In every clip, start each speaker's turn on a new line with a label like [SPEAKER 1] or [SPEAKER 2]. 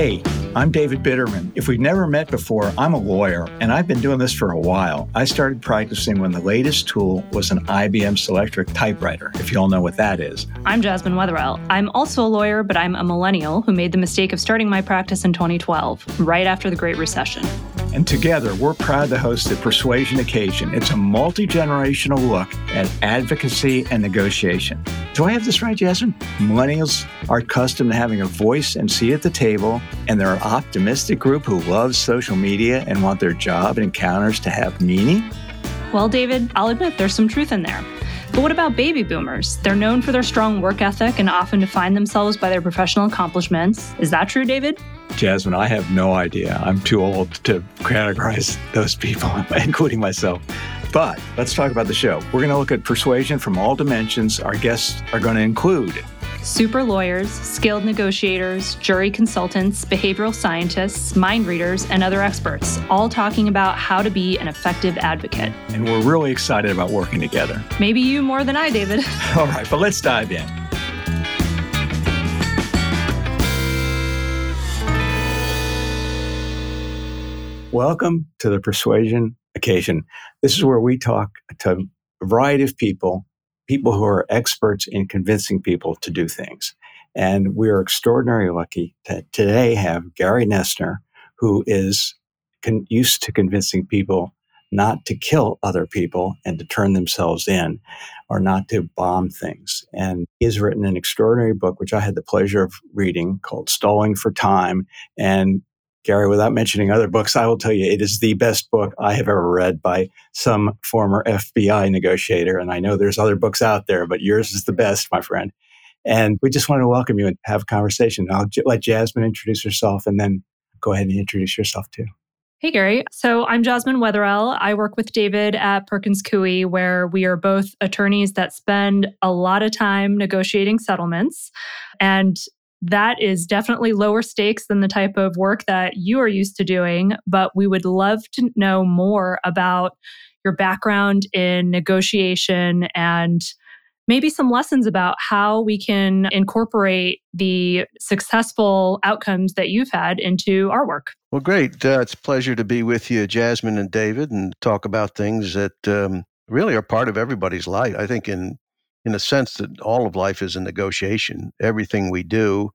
[SPEAKER 1] Hey, I'm David Biderman. If we've never met before, I'm a lawyer and I've been doing this for a while. I started practicing when the latest tool was an IBM Selectric typewriter, if you all know what that is.
[SPEAKER 2] I'm Jasmine Wetherell. I'm also a lawyer, but I'm a millennial who made the mistake of starting my practice in 2012, right after the Great Recession.
[SPEAKER 1] And together, we're proud to host the Persuasion Occasion. It's a multi generational look at advocacy and negotiation. Do I have this right, Jasmine? Millennials are accustomed to having a voice and seat at the table, and they're an optimistic group who loves social media and want their job and encounters to have meaning.
[SPEAKER 2] Well, David, I'll admit there's some truth in there. But what about baby boomers? They're known for their strong work ethic and often define themselves by their professional accomplishments. Is that true, David?
[SPEAKER 1] Jasmine, I have no idea. I'm too old to categorize those people, including myself. But let's talk about the show. We're going to look at persuasion from all dimensions. Our guests are going to include
[SPEAKER 2] super lawyers, skilled negotiators, jury consultants, behavioral scientists, mind readers, and other experts, all talking about how to be an effective advocate.
[SPEAKER 1] And we're really excited about working together.
[SPEAKER 2] Maybe you more than I, David.
[SPEAKER 1] all right, but let's dive in. Welcome to the Persuasion Occasion. This is where we talk to a variety of people, people who are experts in convincing people to do things. And we are extraordinarily lucky to today have Gary Noesner, who is con- used to convincing people not to kill other people and to turn themselves in or not to bomb things. And he has written an extraordinary book, which I had the pleasure of reading called Stalling for Time. And Gary, without mentioning other books, I will tell you it is the best book I have ever read by some former FBI negotiator. And I know there's other books out there, but yours is the best, my friend. And we just want to welcome you and have a conversation. I'll j- let Jasmine introduce herself and then go ahead and introduce yourself too.
[SPEAKER 2] Hey, Gary. So I'm Jasmine Wetherell. I work with David at Perkins Coie, where we are both attorneys that spend a lot of time negotiating settlements. And that is definitely lower stakes than the type of work that you are used to doing. But we would love to know more about your background in negotiation and maybe some lessons about how we can incorporate the successful outcomes that you've had into our work.
[SPEAKER 3] Well, great. Uh, it's a pleasure to be with you, Jasmine and David, and talk about things that um, really are part of everybody's life. I think in in a sense that all of life is a negotiation. Everything we do,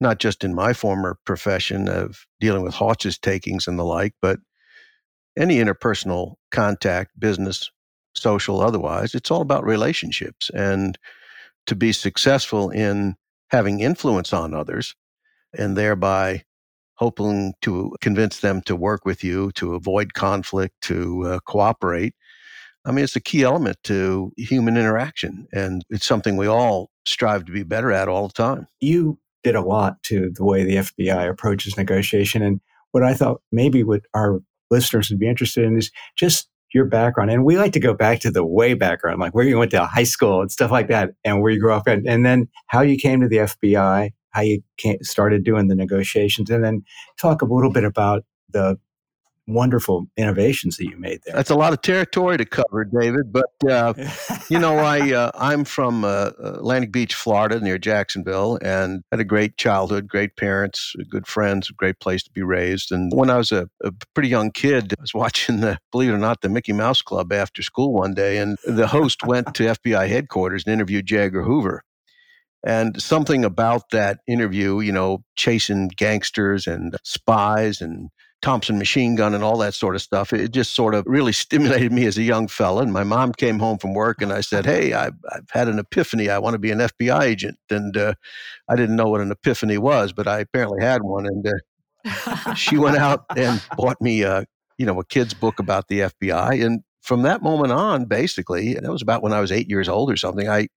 [SPEAKER 3] not just in my former profession of dealing with hostage takings and the like, but any interpersonal contact, business, social, otherwise, it's all about relationships. And to be successful in having influence on others and thereby hoping to convince them to work with you, to avoid conflict, to uh, cooperate, I mean, it's a key element to human interaction, and it's something we all strive to be better at all the time.
[SPEAKER 1] You did a lot to the way the FBI approaches negotiation. And what I thought maybe what our listeners would be interested in is just your background. And we like to go back to the way background, like where you went to high school and stuff like that, and where you grew up, and, and then how you came to the FBI, how you started doing the negotiations, and then talk a little bit about the wonderful innovations that you made there.
[SPEAKER 3] That's a lot of territory to cover, David. But uh, you know, I uh, I'm from uh, Atlantic Beach, Florida, near Jacksonville, and had a great childhood, great parents, good friends, a great place to be raised. And when I was a, a pretty young kid, I was watching the, believe it or not, the Mickey Mouse Club after school one day, and the host went to FBI headquarters and interviewed J. Edgar Hoover. And something about that interview, you know, chasing gangsters and spies and Thompson machine gun and all that sort of stuff. It just sort of really stimulated me as a young fella. And my mom came home from work and I said, Hey, I've, I've had an epiphany. I want to be an FBI agent. And uh, I didn't know what an epiphany was, but I apparently had one. And uh, she went out and bought me a, you know, a kid's book about the FBI. And from that moment on, basically, and that was about when I was eight years old or something, I,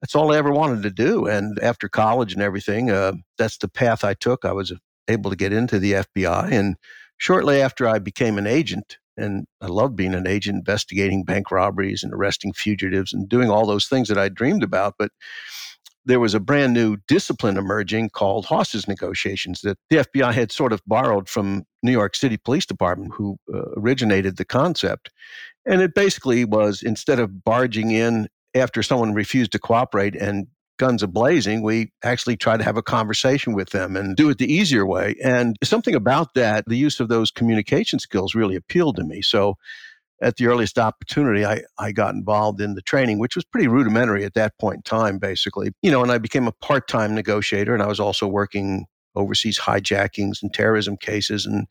[SPEAKER 3] that's all I ever wanted to do. And after college and everything, uh, that's the path I took. I was able to get into the FBI and Shortly after I became an agent, and I loved being an agent, investigating bank robberies and arresting fugitives and doing all those things that I dreamed about. But there was a brand new discipline emerging called hostage negotiations that the FBI had sort of borrowed from New York City Police Department, who uh, originated the concept. And it basically was instead of barging in after someone refused to cooperate and guns a blazing. We actually try to have a conversation with them and do it the easier way. And something about that, the use of those communication skills really appealed to me. So at the earliest opportunity, I, I got involved in the training, which was pretty rudimentary at that point in time, basically. You know, and I became a part time negotiator, and I was also working overseas hijackings and terrorism cases and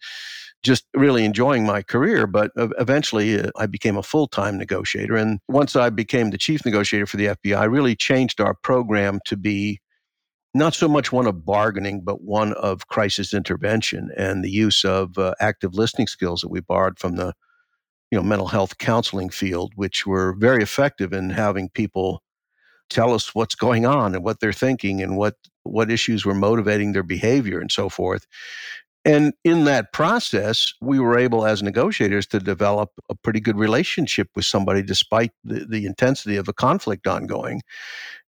[SPEAKER 3] just really enjoying my career. But eventually, uh, I became a full time negotiator. And once I became the chief negotiator for the FBI, I really changed our program to be not so much one of bargaining, but one of crisis intervention and the use of uh, active listening skills that we borrowed from the you know mental health counseling field, which were very effective in having people tell us what's going on and what they're thinking and what what issues were motivating their behavior and so forth. And in that process, we were able as negotiators to develop a pretty good relationship with somebody despite the, the intensity of a conflict ongoing.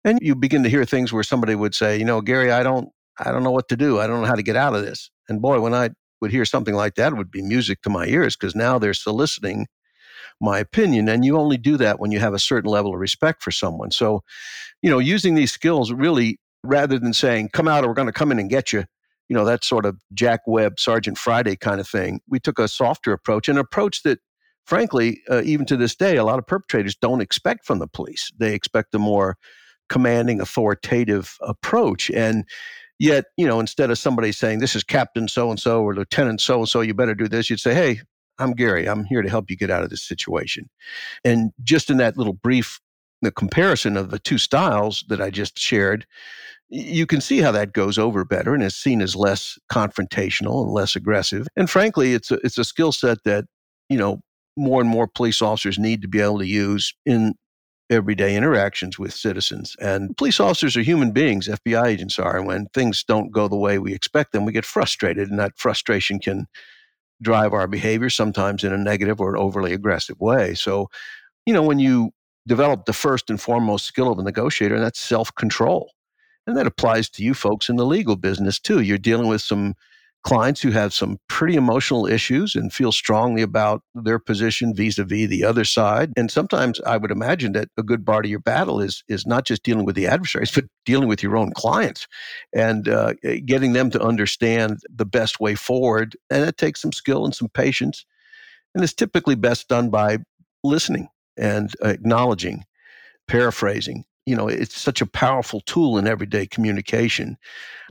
[SPEAKER 3] And you begin to hear things where somebody would say, you know, Gary, I don't I don't know what to do. I don't know how to get out of this. And boy, when I would hear something like that, it would be music to my ears because now they're soliciting my opinion. And you only do that when you have a certain level of respect for someone. So, you know, using these skills really, rather than saying, come out or we're going to come in and get you, you know, that sort of Jack Webb, Sergeant Friday kind of thing, we took a softer approach, an approach that, frankly, uh, even to this day, a lot of perpetrators don't expect from the police. They expect a more commanding, authoritative approach. And yet, you know, instead of somebody saying, this is Captain so and so or Lieutenant so and so, you better do this, you'd say, hey, I'm Gary. I'm here to help you get out of this situation. And just in that little brief the comparison of the two styles that I just shared, you can see how that goes over better and is seen as less confrontational and less aggressive. And frankly, it's a, it's a skill set that, you know, more and more police officers need to be able to use in everyday interactions with citizens. And police officers are human beings, FBI agents are. And when things don't go the way we expect them, we get frustrated. And that frustration can drive our behavior, sometimes in a negative or an overly aggressive way. So, you know, when you develop the first and foremost skill of a negotiator, and that's self control. And that applies to you folks in the legal business too. You're dealing with some clients who have some pretty emotional issues and feel strongly about their position vis-a-vis the other side. And sometimes i would imagine that a good part of your battle is is not just dealing with the adversaries but dealing with your own clients and uh, getting them to understand the best way forward. And it takes some skill and some patience. And it's typically best done by listening and acknowledging paraphrasing you know, it's such a powerful tool in everyday communication.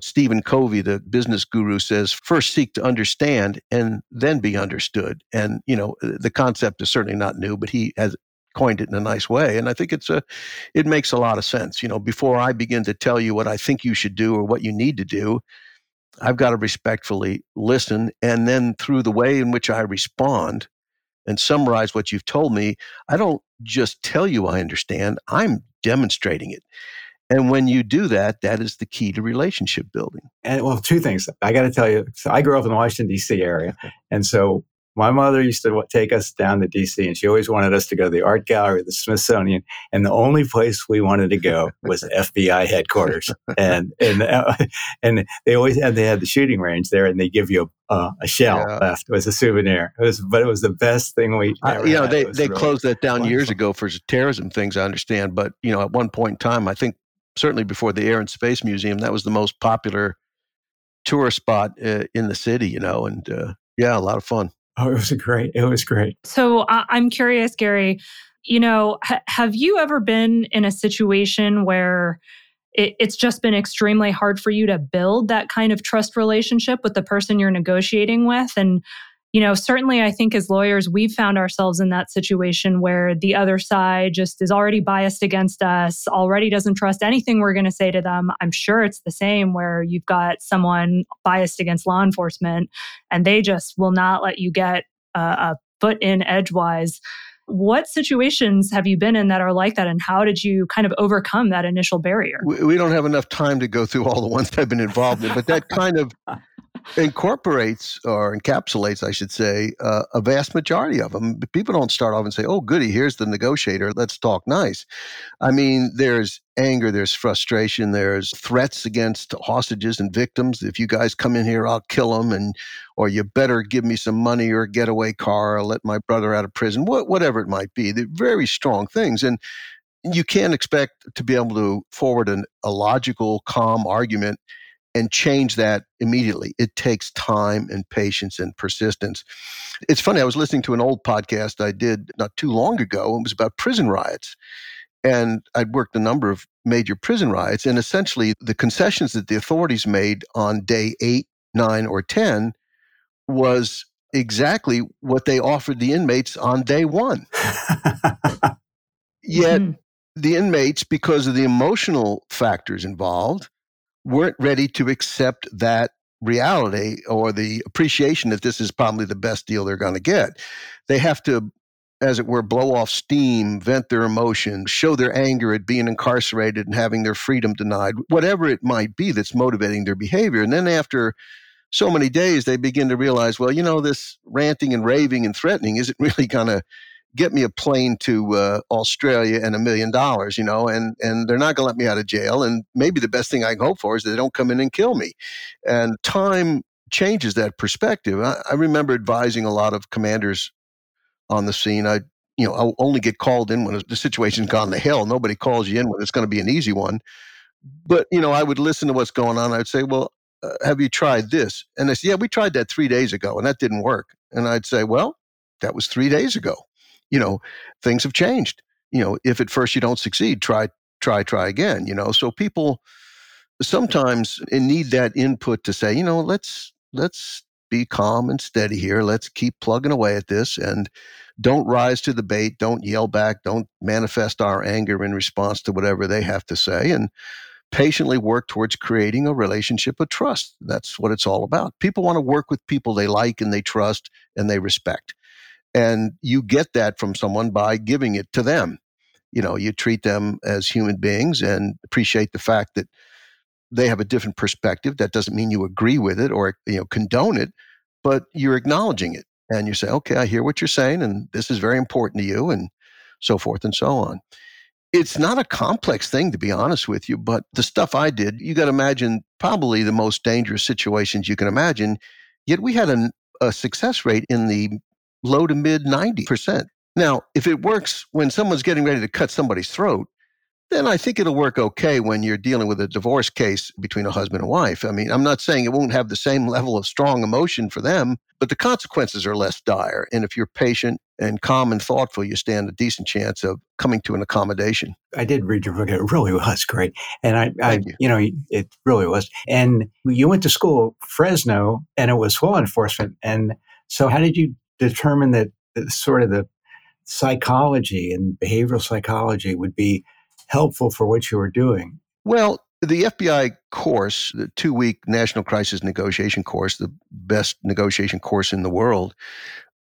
[SPEAKER 3] Stephen Covey, the business guru, says first seek to understand and then be understood. And, you know, the concept is certainly not new, but he has coined it in a nice way. And I think it's a, it makes a lot of sense. You know, before I begin to tell you what I think you should do or what you need to do, I've got to respectfully listen. And then through the way in which I respond and summarize what you've told me, I don't just tell you I understand, I'm demonstrating it. And when you do that, that is the key to relationship building.
[SPEAKER 1] And well, two things. I got to tell you, so I grew up in the Washington, D.C. area. And so my mother used to take us down to DC and she always wanted us to go to the art gallery, the Smithsonian. And the only place we wanted to go was FBI headquarters. And, and, uh, and they always had, they had the shooting range there and they give you a, uh, a shell yeah. left as a souvenir. It was, but it was the best thing we,
[SPEAKER 3] uh, you know, they, they really closed that down wonderful. years ago for terrorism things, I understand. But, you know, at one point in time, I think certainly before the Air and Space Museum, that was the most popular tourist spot uh, in the city, you know, and, uh, yeah, a lot of fun.
[SPEAKER 1] Oh, it was great. It was great.
[SPEAKER 2] So I'm curious, Gary, you know, ha- have you ever been in a situation where it, it's just been extremely hard for you to build that kind of trust relationship with the person you're negotiating with? And you know, certainly I think as lawyers, we've found ourselves in that situation where the other side just is already biased against us, already doesn't trust anything we're going to say to them. I'm sure it's the same where you've got someone biased against law enforcement and they just will not let you get a, a foot in edgewise. What situations have you been in that are like that, and how did you kind of overcome that initial barrier?
[SPEAKER 3] We, we don't have enough time to go through all the ones I've been involved in, but that kind of incorporates or encapsulates, I should say, uh, a vast majority of them. People don't start off and say, "Oh, goody, here's the negotiator. Let's talk nice." I mean, there's anger, there's frustration, there's threats against hostages and victims. If you guys come in here, I'll kill them, and or you better give me some money or a getaway car, or let my brother out of prison. What, whatever it might be, they're very strong things, and you can't expect to be able to forward an, a logical, calm argument and change that immediately. It takes time and patience and persistence. It's funny, I was listening to an old podcast I did not too long ago. It was about prison riots. And I'd worked a number of major prison riots. And essentially, the concessions that the authorities made on day eight, nine, or 10 was exactly what they offered the inmates on day one. Yet, mm-hmm. the inmates, because of the emotional factors involved, weren't ready to accept that reality or the appreciation that this is probably the best deal they're going to get. They have to, as it were, blow off steam, vent their emotions, show their anger at being incarcerated and having their freedom denied, whatever it might be that's motivating their behavior. And then after so many days, they begin to realize, well, you know, this ranting and raving and threatening isn't really going to get me a plane to uh, Australia and a million dollars, you know, and and they're not going to let me out of jail. And maybe the best thing I can hope for is they don't come in and kill me. And time changes that perspective. I, I remember advising a lot of commanders on the scene. I you know, I'll only get called in when the situation's gone to hell. Nobody calls you in when it's going to be an easy one. But, you know, I would listen to what's going on. I'd say, well, uh, have you tried this? And they say, yeah, we tried that three days ago and that didn't work. And I'd say, well, that was three days ago you know, things have changed. You know, if at first you don't succeed, try, try, try again, you know. So people sometimes eh, need that input to say, you know, let's let's be calm and steady here. Let's keep plugging away at this and don't rise to the bait. Don't yell back. Don't manifest our anger in response to whatever they have to say. And patiently work towards creating a relationship of trust. That's what it's all about. People want to work with people they like and they trust and they respect. And you get that from someone by giving it to them. You know, you treat them as human beings and appreciate the fact that they have a different perspective. That doesn't mean you agree with it or, you know, condone it, but you're acknowledging it. And you say, okay, I hear what you're saying, and this is very important to you, and so forth and so on. It's not a complex thing, to be honest with you, but the stuff I did, you got to imagine probably the most dangerous situations you can imagine. Yet we had a, a success rate in the low to mid 90%. Now, if it works when someone's getting ready to cut somebody's throat, then I think it'll work okay when you're dealing with a divorce case between a husband and wife. I mean, I'm not saying it won't have the same level of strong emotion for them, but the consequences are less dire. And if you're patient and calm and thoughtful, you stand a decent chance of coming to an accommodation.
[SPEAKER 1] I did read your book. It really was great. And I, I you. you. know, it really was. And you went to school, Fresno, and it was law enforcement. And so how did you determine that sort of the psychology and behavioral psychology would be helpful for what you were doing?
[SPEAKER 3] Well, the FBI course, the two week National Crisis Negotiation course, the best negotiation course in the world,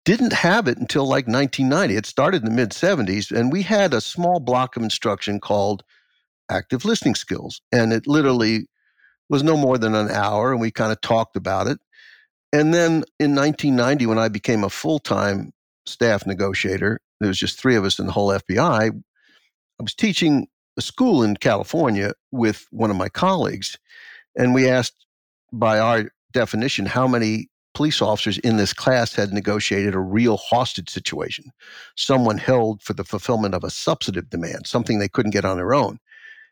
[SPEAKER 3] didn't have it until like 1990. It started in the mid 70s, and we had a small block of instruction called active listening skills. And it literally was no more than an hour, and we kind of talked about it. And then in 1990, when I became a full time staff negotiator, there was just three of us in the whole FBI. I was teaching a school in California with one of my colleagues, and we asked, by our definition, how many police officers in this class had negotiated a real hostage situation, someone held for the fulfillment of a substantive demand, something they couldn't get on their own.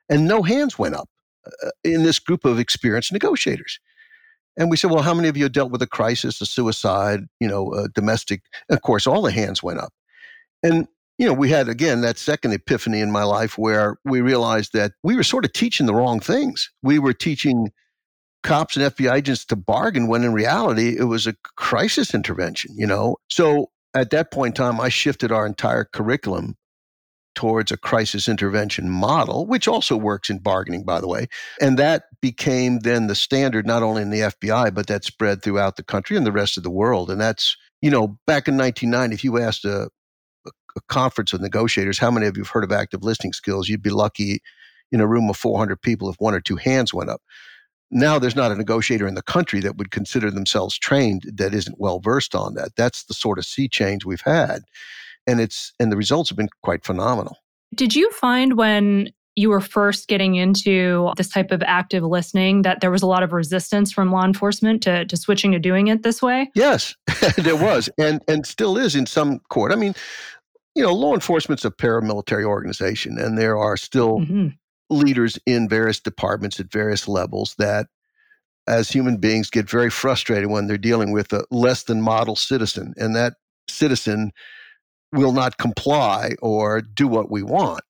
[SPEAKER 3] And no hands went up uh, in this group of experienced negotiators. And we said, well, how many of you dealt with a crisis, a suicide, you know, a domestic? Of course, all the hands went up. And, you know, we had, again, that second epiphany in my life where we realized that we were sort of teaching the wrong things. We were teaching cops and FBI agents to bargain when in reality it was a crisis intervention, you know? So at that point in time, I shifted our entire curriculum towards a crisis intervention model, which also works in bargaining, by the way. And that became then the standard, not only in the FBI, but that spread throughout the country and the rest of the world. And that's, you know, back in 1990, if you asked a, a conference of negotiators, how many of you have heard of active listening skills? You'd be lucky in a room of 400 people if one or two hands went up. Now there's not a negotiator in the country that would consider themselves trained that isn't well versed on that. That's the sort of sea change we've had and it's and the results have been quite phenomenal.
[SPEAKER 2] Did you find when you were first getting into this type of active listening that there was a lot of resistance from law enforcement to, to switching to doing it this way?
[SPEAKER 3] Yes, there was, and and still is in some court. I mean, you know, law enforcement's a paramilitary organization, and there are still mm-hmm. leaders in various departments at various levels that, as human beings, get very frustrated when they're dealing with a less than model citizen, and that citizen will not comply or do what we want.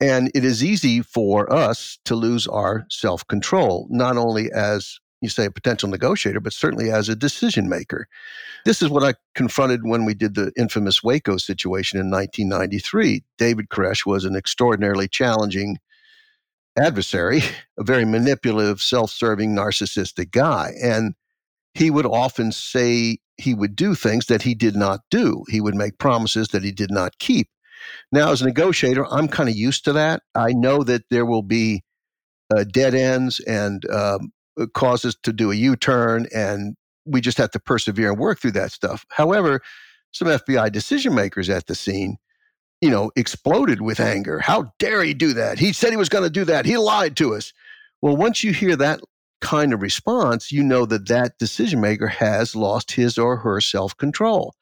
[SPEAKER 3] And it is easy for us to lose our self control, not only as you say a potential negotiator, but certainly as a decision maker. This is what I confronted when we did the infamous Waco situation in 1993. David Koresh was an extraordinarily challenging adversary, a very manipulative, self serving, narcissistic guy. And he would often say he would do things that he did not do. He would make promises that he did not keep. Now, as a negotiator, I'm kind of used to that. I know that there will be uh, dead ends and um, uh, causes to do a U turn, and we just have to persevere and work through that stuff. However, some FBI decision makers at the scene, you know, exploded with anger. How dare he do that? He said he was going to do that. He lied to us. Well, once you hear that kind of response, you know that that decision maker has lost his or her self control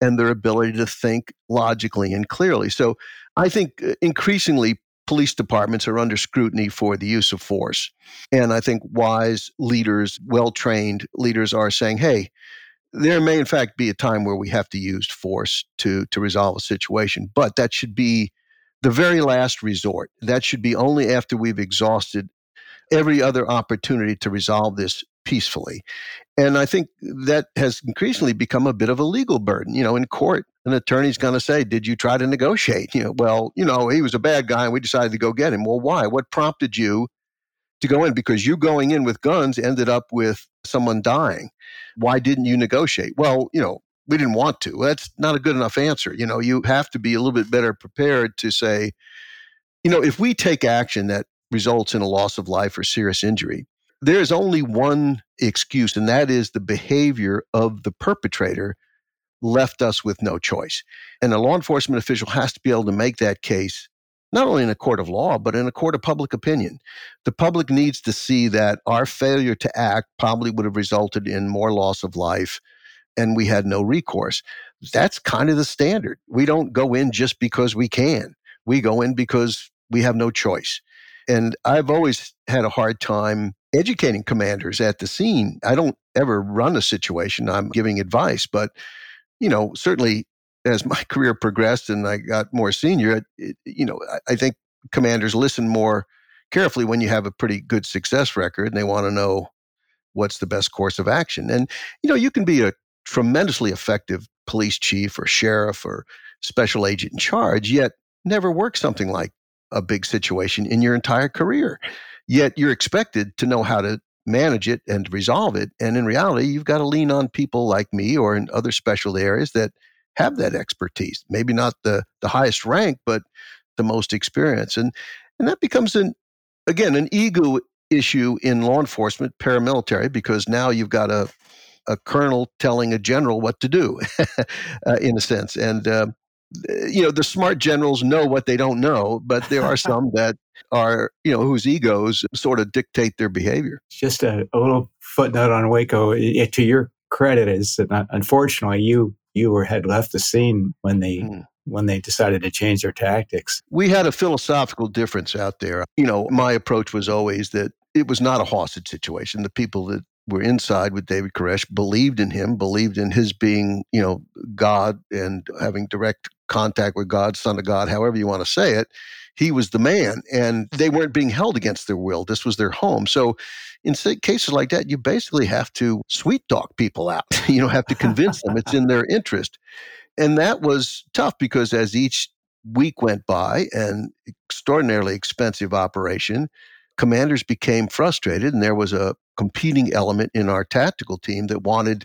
[SPEAKER 3] and their ability to think logically and clearly. So I think uh, increasingly police departments are under scrutiny for the use of force. And I think wise leaders, well trained leaders are saying, hey, there may in fact be a time where we have to use force to, to resolve a situation, but that should be the very last resort. That should be only after we've exhausted every other opportunity to resolve this peacefully. And I think that has increasingly become a bit of a legal burden. You know, in court, an attorney's going to say, Did you try to negotiate? You know, well, you know, he was a bad guy and we decided to go get him. Well, why? What prompted you to go in? Because you going in with guns ended up with someone dying. Why didn't you negotiate? Well, you know, we didn't want to. That's not a good enough answer. You know, you have to be a little bit better prepared to say, you know, if we take action that results in a loss of life or serious injury, there is only one excuse, and that is the behavior of the perpetrator left us with no choice. And a law enforcement official has to be able to make that case, not only in a court of law, but in a court of public opinion. The public needs to see that our failure to act probably would have resulted in more loss of life, and we had no recourse. That's kind of the standard. We don't go in just because we can, we go in because we have no choice. And I've always had a hard time educating commanders at the scene. I don't ever run a situation, I'm giving advice, but you know, certainly as my career progressed and I got more senior, it, you know, I, I think commanders listen more carefully when you have a pretty good success record and they want to know what's the best course of action. And you know, you can be a tremendously effective police chief or sheriff or special agent in charge, yet never work something like a big situation in your entire career. Yet you're expected to know how to manage it and resolve it. And in reality, you've got to lean on people like me or in other special areas that have that expertise. Maybe not the, the highest rank, but the most experience. And and that becomes an again an ego issue in law enforcement, paramilitary, because now you've got a a colonel telling a general what to do, uh, in a sense. And uh, you know the smart generals know what they don't know but there are some that are you know whose egos sort of dictate their behavior.
[SPEAKER 1] Just a, a little footnote on waco. It, to your credit is that unfortunately you you were had left the scene when they mm. when they decided to change their tactics.
[SPEAKER 3] We had a philosophical difference out there. You know my approach was always that it was not a hostage situation. The people that were inside with David Koresh believed in him, believed in his being, you know, God and having direct contact with God, Son of God, however you want to say it. He was the man, and they weren't being held against their will. This was their home. So, in cases like that, you basically have to sweet talk people out. you don't have to convince them it's in their interest. And that was tough because as each week went by, an extraordinarily expensive operation, commanders became frustrated, and there was a competing element in our tactical team that wanted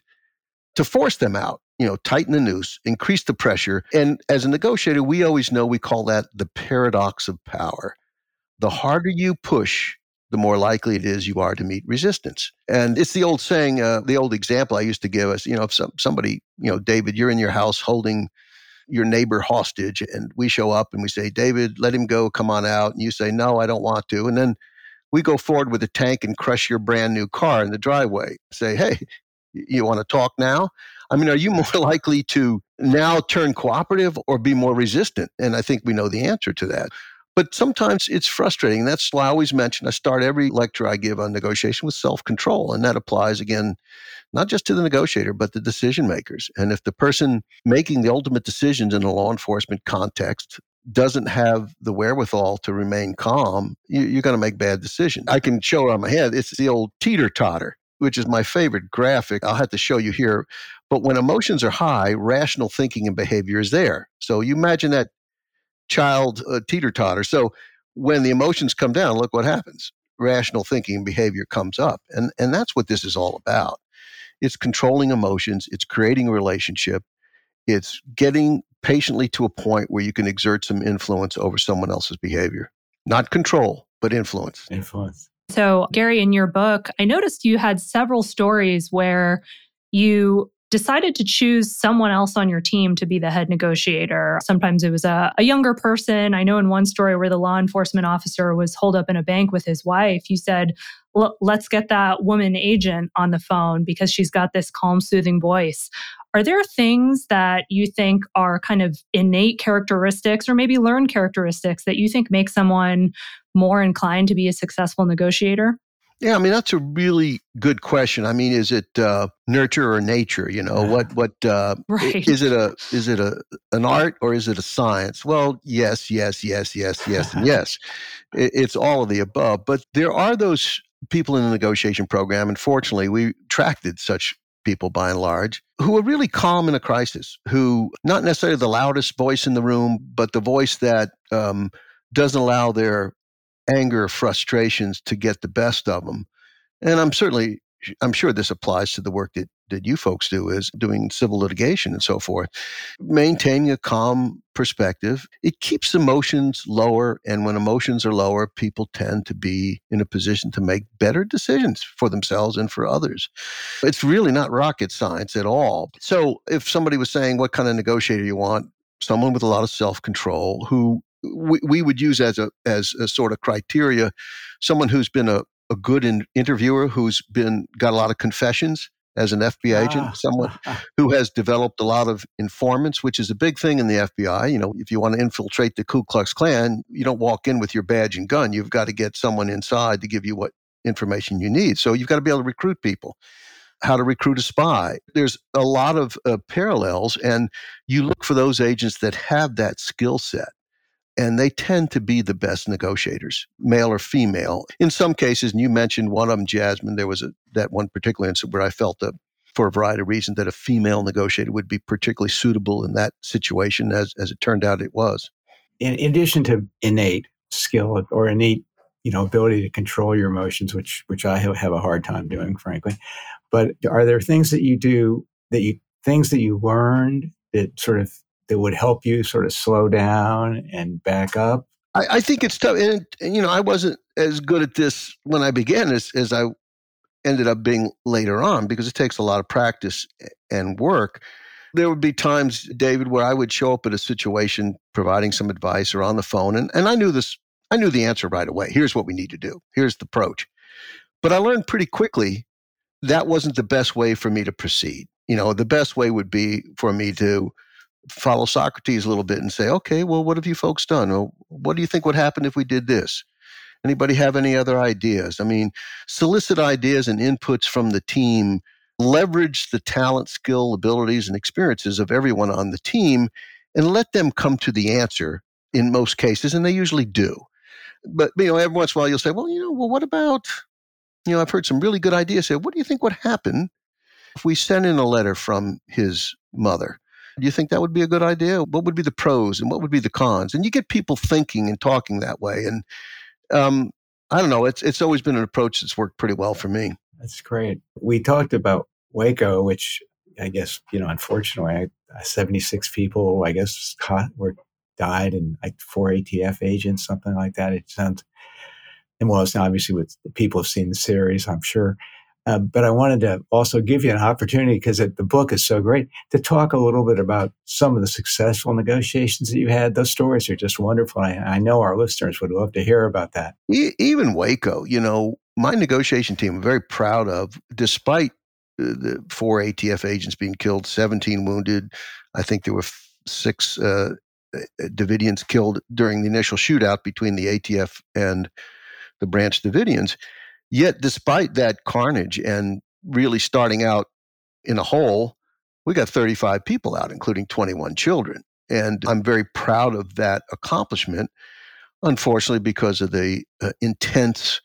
[SPEAKER 3] to force them out, you know, tighten the noose, increase the pressure. And as a negotiator, we always know we call that the paradox of power. The harder you push, the more likely it is you are to meet resistance. And it's the old saying, uh, the old example I used to give us, you know, if some, somebody, you know, David, you're in your house holding your neighbor hostage and we show up and we say, David, let him go, come on out. And you say, no, I don't want to. And then we go forward with a tank and crush your brand new car in the driveway. Say, hey, You want to talk now? I mean, are you more likely to now turn cooperative or be more resistant? And I think we know the answer to that. But sometimes it's frustrating. That's why I always mention I start every lecture I give on negotiation with self control. And that applies again, not just to the negotiator, but the decision makers. And if the person making the ultimate decisions in a law enforcement context doesn't have the wherewithal to remain calm, you, are going to make bad decisions. I can show it on my head. It's the old teeter totter, which is my favorite graphic. I'll have to show you here. But when emotions are high, rational thinking and behavior is there. So you imagine that child uh, teeter totter. So when the emotions come down, look what happens. Rational thinking and behavior comes up. And, and that's what this is all about. It's controlling emotions, it's creating a relationship, it's getting patiently to a point where you can exert some influence over someone else's behavior. Not control, but influence.
[SPEAKER 1] Influence.
[SPEAKER 2] So, Gary, in your book, I noticed you had several stories where you decided to choose someone else on your team to be the head negotiator. Sometimes it was a, a, younger person. I know in one story where the law enforcement officer was holed up in a bank with his wife, you said, let's get that woman agent on the phone because she's got this calm, soothing voice. Are there things that you think are kind of innate characteristics or maybe learned characteristics that you think make someone more inclined to be a successful negotiator?
[SPEAKER 3] Yeah, I mean that's a really good question. I mean, is it uh, nurture or nature? You know, what what uh, right. is it a is it a an art or is it a science? Well, yes, yes, yes, yes, yes, and yes. It, it's all of the above. But there are those people in the negotiation program, and fortunately, we attracted such people by and large who are really calm in a crisis. Who not necessarily the loudest voice in the room, but the voice that um, doesn't allow their anger, frustrations to get the best of them. And I'm certainly, I'm sure this applies to the work that, that you folks do is doing civil litigation and so forth. Maintaining a calm perspective, it keeps emotions lower. And when emotions are lower, people tend to be in a position to make better decisions for themselves and for others. It's really not rocket science at all. So if somebody was saying, what kind of negotiator you want? Someone with a lot of self control who we, we would use as a as a sort of criteria someone who's been a, a good in, interviewer who's been got a lot of confessions as an FBI ah. agent, someone who has developed a lot of informants, which is a big thing in the FBI. You know, if you want to infiltrate the Ku Klux Klan, you don't walk in with your badge and gun. You've got to get someone inside to give you what information you need. So you've got to be able to recruit people. How to recruit a spy. There's a lot of uh, parallels, and you look for those agents that have that skill set and they tend to be the best negotiators, male or female. In some cases, and you mentioned one of them, Jasmine, there was a, that one particular incident where I felt that for a variety of reasons that a female negotiator would be particularly suitable in that situation, as, as it turned out it was.
[SPEAKER 1] In, in addition to innate skill or innate you know ability to control your emotions which which i have a hard time doing frankly but are there things that you do that you things that you learned that sort of that would help you sort of slow down and back up?
[SPEAKER 3] I, I think it's tough. And, and, you know, I wasn't as good at this when I began as, as I ended up being later on because it takes a lot of practice and work. There would be times, David, where I would show up at a situation providing some advice or on the phone, and, and I knew this, I knew the answer right away. Here's what we need to do. Here's the approach. But I learned pretty quickly that wasn't the best way for me to proceed. You know, the best way would be for me to follow Socrates a little bit and say, okay, well, what have you folks done? Well, what do you think would happen if we did this? Anybody have any other ideas? I mean, solicit ideas and inputs from the team, leverage the talent, skill, abilities, and experiences of everyone on the team, and let them come to the answer in most cases, and they usually do. But you know, every once in a while you'll say, well, you know, well, what about, you know, I've heard some really good ideas. Say, what do you think would happen if we sent in a letter from his mother? Do you think that would be a good idea? What would be the pros and what would be the cons? And you get people thinking and talking that way. And um, I don't know. It's it's always been an approach that's worked pretty well for me.
[SPEAKER 1] That's great. We talked about Waco, which I guess you know, unfortunately, seventy six people, I guess, caught, were died, and like four ATF agents, something like that. It sounds, and well, it's obviously with people have seen the series, I'm sure. Uh, but I wanted to also give you an opportunity because the book is so great to talk a little bit about some of the successful negotiations that you had. Those stories are just wonderful. I, I know our listeners would love to hear about that.
[SPEAKER 3] Even Waco, you know, my negotiation team, I'm very proud of, despite the four ATF agents being killed, 17 wounded. I think there were six uh, uh, Davidians killed during the initial shootout between the ATF and the Branch Davidians. Yet, despite that carnage and really starting out in a hole, we got 35 people out, including 21 children. And I'm very proud of that accomplishment. Unfortunately, because of the uh, intense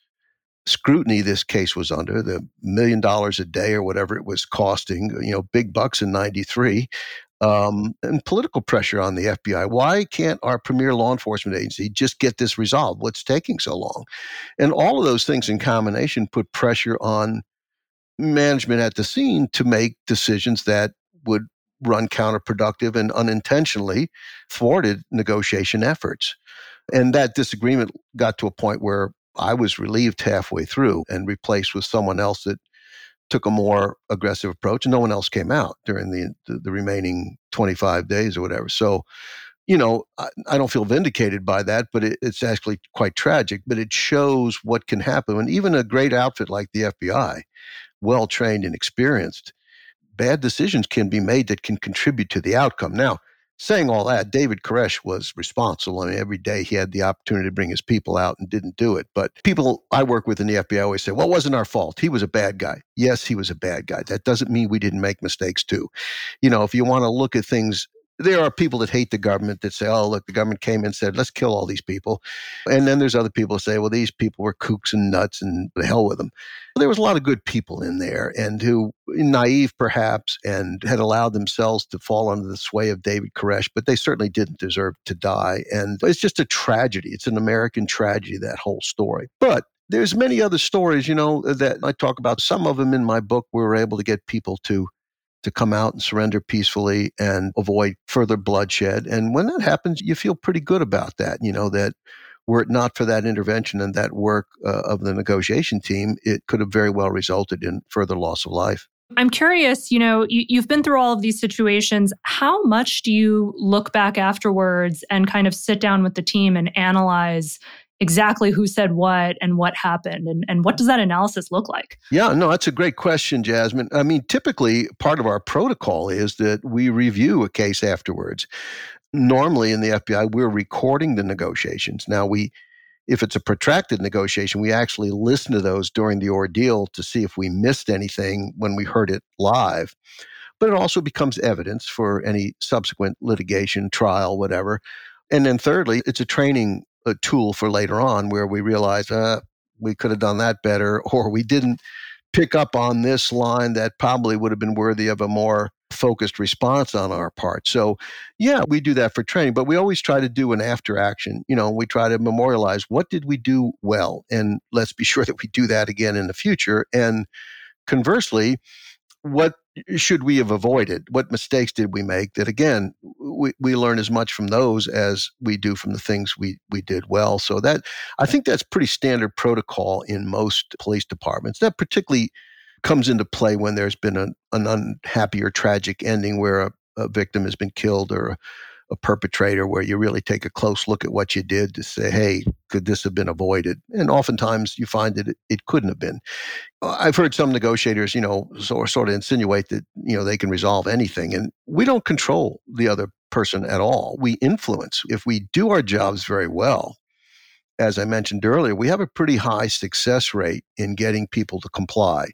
[SPEAKER 3] scrutiny this case was under, the million dollars a day or whatever it was costing, you know, big bucks in 93, um, and political pressure on the FBI. Why can't our premier law enforcement agency just get this resolved? What's taking so long? And all of those things in combination put pressure on management at the scene to make decisions that would run counterproductive and unintentionally thwarted negotiation efforts. And that disagreement got to a point where I was relieved halfway through and replaced with someone else that took a more aggressive approach, and no one else came out during the the, the remaining 25 days or whatever. So, you know, I, I don't feel vindicated by that, but it, it's actually quite tragic. But it shows what can happen, and even a great outfit like the FBI, well trained and experienced, bad decisions can be made that can contribute to the outcome. Now, saying all that, David Koresh was responsible. I mean, every day he had the opportunity to bring his people out and didn't do it. But people I work with in the FBI always say, well, it wasn't our fault. He was a bad guy. Yes, he was a bad guy. That doesn't mean we didn't make mistakes too. You know, if you want to look at things there are people that hate the government that say, oh, look, the government came and said, let's kill all these people. And then there's other people that say, well, these people were kooks and nuts and the hell with them. There was a lot of good people in there and who, naive perhaps, and had allowed themselves to fall under the sway of David Koresh, but they certainly didn't deserve to die. And it's just a tragedy. It's an American tragedy, that whole story. But there's many other stories, you know, that I talk about. Some of them in my book, we were able to get people to to come out and surrender peacefully and avoid further bloodshed. And when that happens, you feel pretty good about that, you know, that were it not for that intervention and that work uh, of the negotiation team, it could have very well resulted in further loss of life.
[SPEAKER 2] I'm curious, you know, you, have been through all of these situations. How much do you look back afterwards and kind of sit down with the team and analyze exactly who said what and what happened and, and what does that analysis look like?
[SPEAKER 3] Yeah no that's a great question jasmine. I mean typically part of our protocol is that we review a case afterwards. Normally in the fbi we're recording the negotiations. Now we if it's a protracted negotiation we actually listen to those during the ordeal to see if we missed anything when we heard it live. But it also becomes evidence for any subsequent litigation trial whatever. And then thirdly, it's a training a tool for later on where we realize uh, we could have done that better, or we didn't pick up on this line that probably would have been worthy of a more focused response on our part. So, yeah, we do that for training, but we always try to do an after action. You know, we try to memorialize what did we do well, and let's be sure that we do that again in the future. And conversely, what should we have avoided? What mistakes did we make? That again, we, we learn as much from those as we do from the things we, we did well. So that I think that's pretty standard protocol in most police departments. That particularly comes into play when there's been an, an unhappy or tragic ending where a, a victim has been killed or a, perpetrator where you really take a close look at what you did to say, hey, could this have been avoided? And oftentimes you find that it, it couldn't have been. Uh, I've heard some negotiators, you know, sort, sort of insinuate that, you know, they can resolve anything. And we don't control the other person at all. We influence. If we do our jobs very well, as I mentioned earlier, we have a pretty high success rate in getting people to comply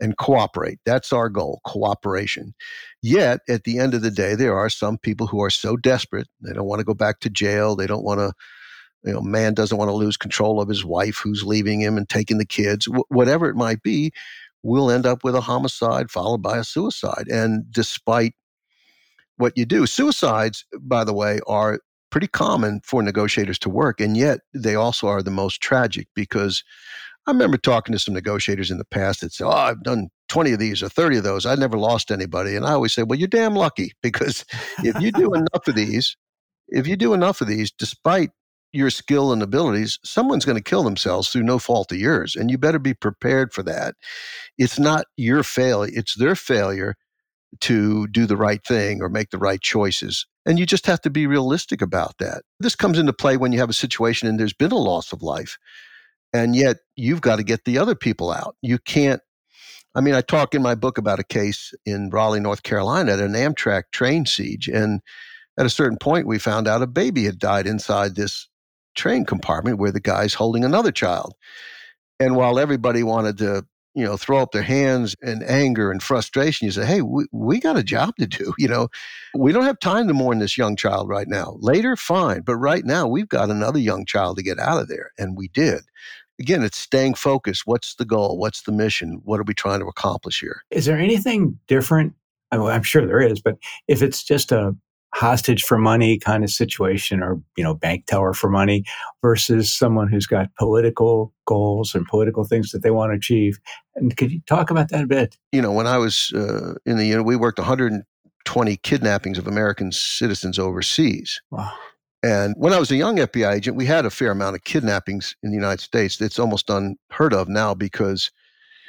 [SPEAKER 3] and cooperate. That's our goal, cooperation. Yet, at the end of the day, there are some people who are so desperate, they don't want to go back to jail. They don't want to, you know, man doesn't want to lose control of his wife who's leaving him and taking the kids, Wh- whatever it might be, we'll end up with a homicide followed by a suicide. And despite what you do, suicides, by the way, are pretty common for negotiators to work. And yet they also are the most tragic because I remember talking to some negotiators in the past that said, Oh, I've done 20 of these or 30 of those. I never lost anybody. And I always say, Well, you're damn lucky because if you do enough of these, if you do enough of these, despite your skill and abilities, someone's going to kill themselves through no fault of yours. And you better be prepared for that. It's not your failure, it's their failure to do the right thing or make the right choices. And you just have to be realistic about that. This comes into play when you have a situation and there's been a loss of life and yet you've got to get the other people out. You can't I mean, I talk in my book about a case in Raleigh, North Carolina, at an Amtrak train siege. And at a certain point, we found out a baby had died inside this train compartment where the guy's holding another child. And while everybody wanted to, you know, throw up their hands in anger and frustration, you say, hey, we, we got a job to do. You know, we don't have time to mourn this young child right now. Later, fine. But right now, we've got another young child to get out of there. And we did again, it's staying focused. What's the goal? What's the mission? What are we trying to accomplish here?
[SPEAKER 1] Is there anything different? I mean, I'm sure there is, but if it's just a hostage for money kind of situation or you know bank teller for money versus someone who's got political goals and political things that they want to achieve and could you talk about that a bit
[SPEAKER 3] you know when i was uh, in the unit we worked 120 kidnappings of american citizens overseas wow. And when I was a young FBI agent, we had a fair amount of kidnappings in the United States. It's almost unheard of now because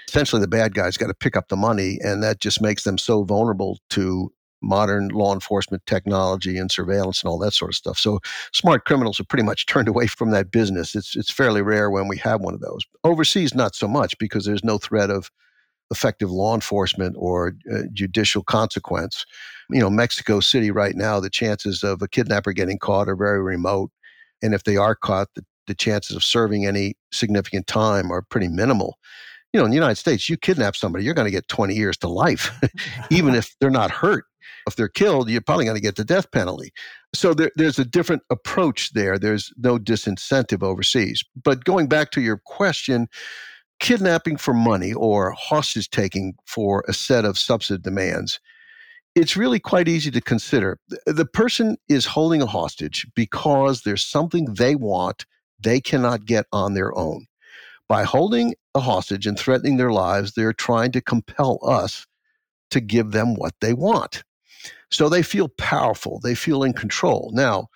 [SPEAKER 3] essentially the bad guys got to pick up the money, and that just makes them so vulnerable to modern law enforcement technology and surveillance and all that sort of stuff. So smart criminals are pretty much turned away from that business. It's it's fairly rare when we have one of those. Overseas, not so much because there's no threat of effective law enforcement or uh, judicial consequence. You know, Mexico City right now, the chances of a kidnapper getting caught are very remote. And if they are caught, the, the chances of serving any significant time are pretty minimal. You know, in the United States, you kidnap somebody, you're going to get 20 years to life, even if they're not hurt. If they're killed, you're probably going to get the death penalty. So there, there's a different approach there. There's no disincentive overseas. But going back to your question, kidnapping for money or hostage taking for a set of substantive demands, it's really quite easy to consider. The person is holding a hostage because there's something they want they cannot get on their own. By holding a hostage and threatening their lives, they're trying to compel us to give them what they want. So they feel powerful, they feel in control. Now,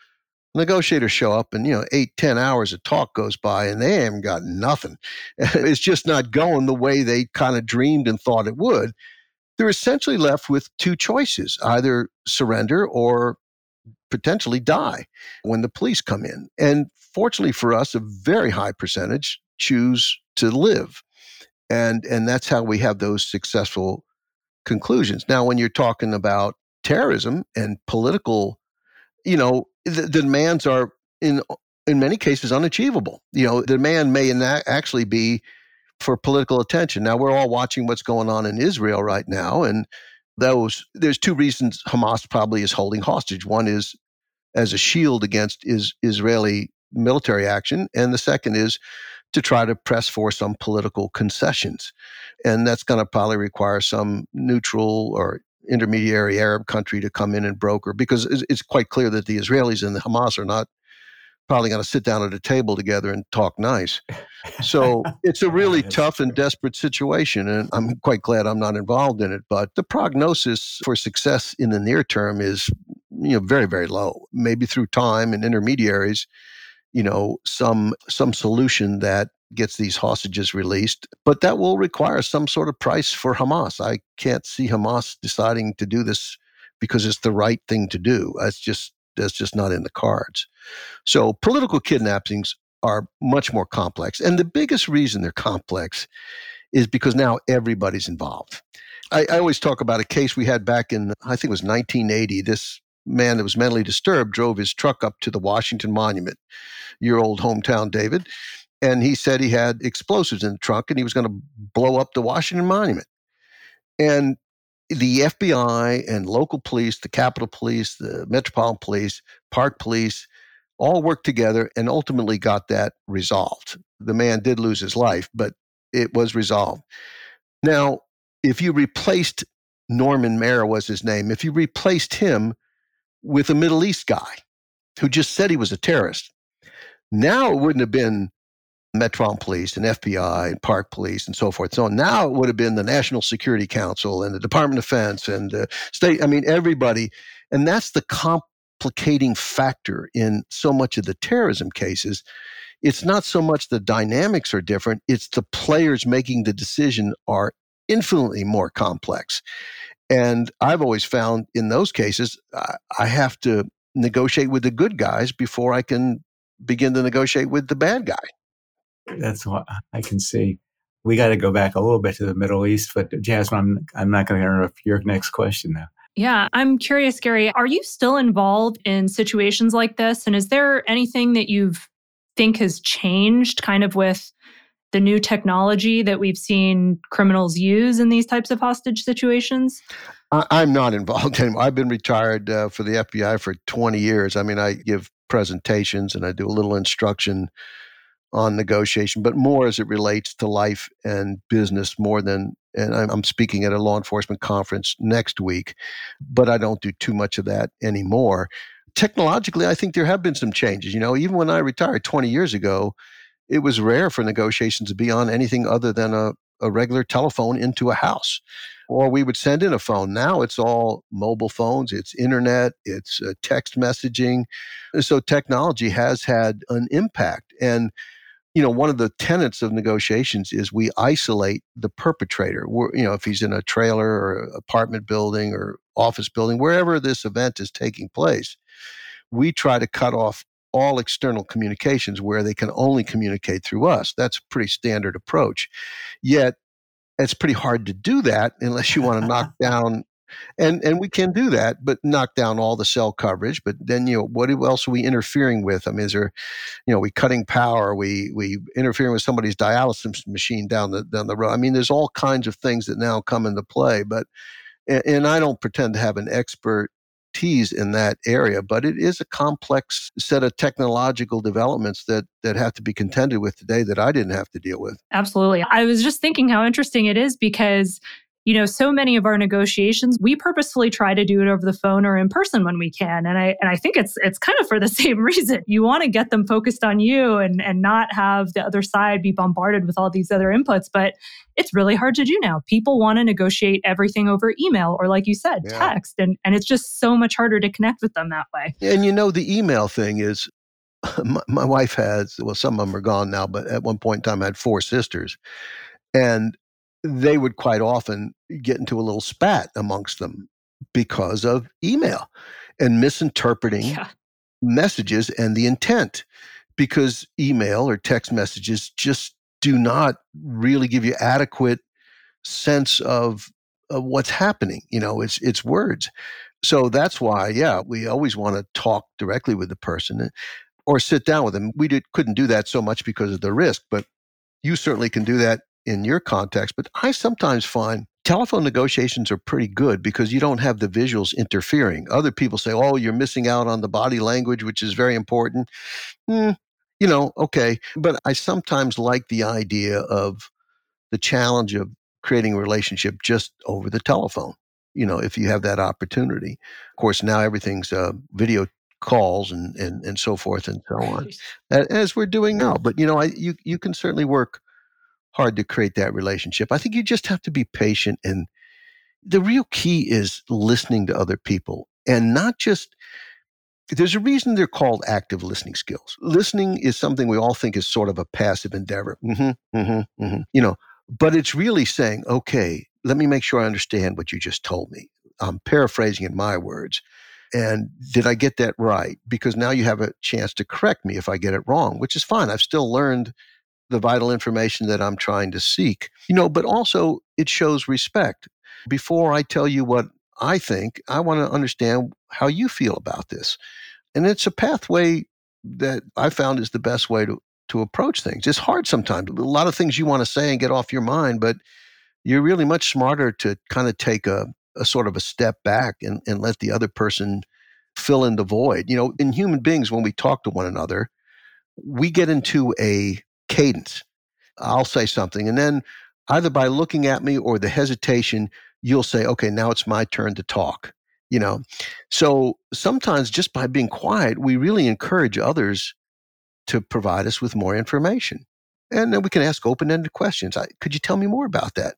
[SPEAKER 3] negotiators show up and you know eight ten hours of talk goes by and they haven't got nothing. It's just not going the way they kind of dreamed and thought it would. They're essentially left with two choices either surrender or potentially die when the police come in. And fortunately for us a very high percentage choose to live. And and that's how we have those successful conclusions. Now when you're talking about terrorism and political you know the, the demands are in in many cases unachievable. You know, the demand may actually be for political attention. Now we're all watching what's going on in Israel right now, and those there's two reasons Hamas probably is holding hostage. One is as a shield against is Israeli military action, and the second is to try to press for some political concessions. And that's going to probably require some neutral or intermediary Arab country to come in and broker because it's quite clear that the Israelis and the Hamas are not probably going to sit down at a table together and talk nice. So it's a really tough and desperate situation. And I'm quite glad I'm not involved in it. But the prognosis for success in the near term is, you know, very, very low. Maybe through time and intermediaries, you know, some some solution that gets these hostages released. But that will require some sort of price for Hamas. I can't see Hamas deciding to do this because it's the right thing to do. That's just that's just not in the cards. So political kidnappings are much more complex. And the biggest reason they're complex is because now everybody's involved. I, I, always talk about a case we had back in, I think it was 1980. This man that was mentally disturbed drove his truck up to the Washington Monument, your old hometown, David, and he said he had explosives in the trunk and he was going to blow up the Washington Monument. And the FBI and local police, the Capitol Police, the Metropolitan Police, Park Police, all worked together and ultimately got that resolved. The man did lose his life, but it was resolved. Now, if you replaced Norman Mayer was his name, if you replaced him with a Middle East guy who just said he was a terrorist, now it wouldn't have been Metropolitan Police and FBI and Park Police and so forth. So now it would have been the National Security Council and the Department of Defense and the state. I mean, everybody. And that's the complicating factor in so much of the terrorism cases. It's not so much the dynamics are different, it's the players making the decision are infinitely more complex. And I've always found in those cases, I have to negotiate with the good guys before I can begin to negotiate with the bad guy.
[SPEAKER 1] That's what I can see. we got to go back a little bit to the Middle East. But Jasmine, I'm, I'm not going to interrupt your next question now.
[SPEAKER 2] Yeah, I'm curious, Gary, are you still involved in situations like this? And is there anything that you think has changed kind of with the new technology that we've seen criminals use in these types of hostage situations?
[SPEAKER 3] I'm not involved anymore. I've been retired uh, for the FBI for 20 years. I mean, I give presentations and I do a little instruction on negotiation, but more as it relates to life and business more than, and I'm speaking at a law enforcement conference next week, but I don't do too much of that anymore. Technologically, I think there have been some changes. You know, even when I retired 20 years ago, it was rare for negotiations to be on anything other than a, a regular telephone into a house or we would send in a phone now it's all mobile phones it's internet it's uh, text messaging so technology has had an impact and you know one of the tenets of negotiations is we isolate the perpetrator We're, you know if he's in a trailer or apartment building or office building wherever this event is taking place we try to cut off all external communications where they can only communicate through us. That's a pretty standard approach. Yet it's pretty hard to do that unless you want to knock down and and we can do that but knock down all the cell coverage but then you know what else are we interfering with i mean is there you know we cutting power we we interfering with somebody's dialysis machine down the down the road i mean there's all kinds of things that now come into play but and, and i don't pretend to have an expert expertise in that area, but it is a complex set of technological developments that that have to be contended with today that I didn't have to deal with.
[SPEAKER 2] Absolutely. I was just thinking how interesting it is because you know so many of our negotiations we purposefully try to do it over the phone or in person when we can. And i and i think it's it's kind of for the same reason. You want to get them focused on you and and not have the other side be bombarded with all these other inputs. But it's really hard to do now. People want to negotiate everything over email or like you said yeah. text. And and it's just so much harder to connect with them that way.
[SPEAKER 3] And you know the email thing is my, my wife has well some of them are gone now but at one point in time I had four sisters. And they would quite often get into a little spat amongst them because of email and misinterpreting yeah. messages and the intent because email or text messages just do not really give you adequate sense of, of what's happening you know it's it's words so that's why yeah we always want to talk directly with the person or sit down with them we did, couldn't do that so much because of the risk but you certainly can do that in your context, but I sometimes find telephone negotiations are pretty good because you don't have the visuals interfering. Other people say, oh, you're missing out on the body language, which is very important. Mm, you know, okay. But I sometimes like the idea of the challenge of creating a relationship just over the telephone, you know, if you have that opportunity. Of course, now everything's uh, video calls and, and, and so forth and so on, as we're doing now. But, you know, I, you, you can certainly work hard to create that relationship. I think you just have to be patient. And the real key is listening to other people and not just, there's a reason they're called active listening skills. Listening is something we all think is sort of a passive endeavor. Mm-hmm, mm-hmm, mm-hmm. You know, but it's really saying, okay, let me make sure I understand what you just told me. I'm paraphrasing in my words. And did I get that right? Because now you have a chance to correct me if I get it wrong, which is fine. I've still learned the vital information that I'm trying to seek. You know, but also it shows respect. Before I tell you what I think, I want to understand how you feel about this. And it's a pathway that I found is the best way to, to approach things. It's hard sometimes. A lot of things you want to say and get off your mind, but you're really much smarter to kind of take a, a sort of a step back and, and let the other person fill in the void. You know, in human beings, when we talk to one another, we get into a cadence. I'll say something, and then either by looking at me or the hesitation, you'll say, okay, now it's my turn to talk. You know, so sometimes just by being quiet, we really encourage others to provide us with more information. And then we can ask open ended questions. I, could you tell me more about that?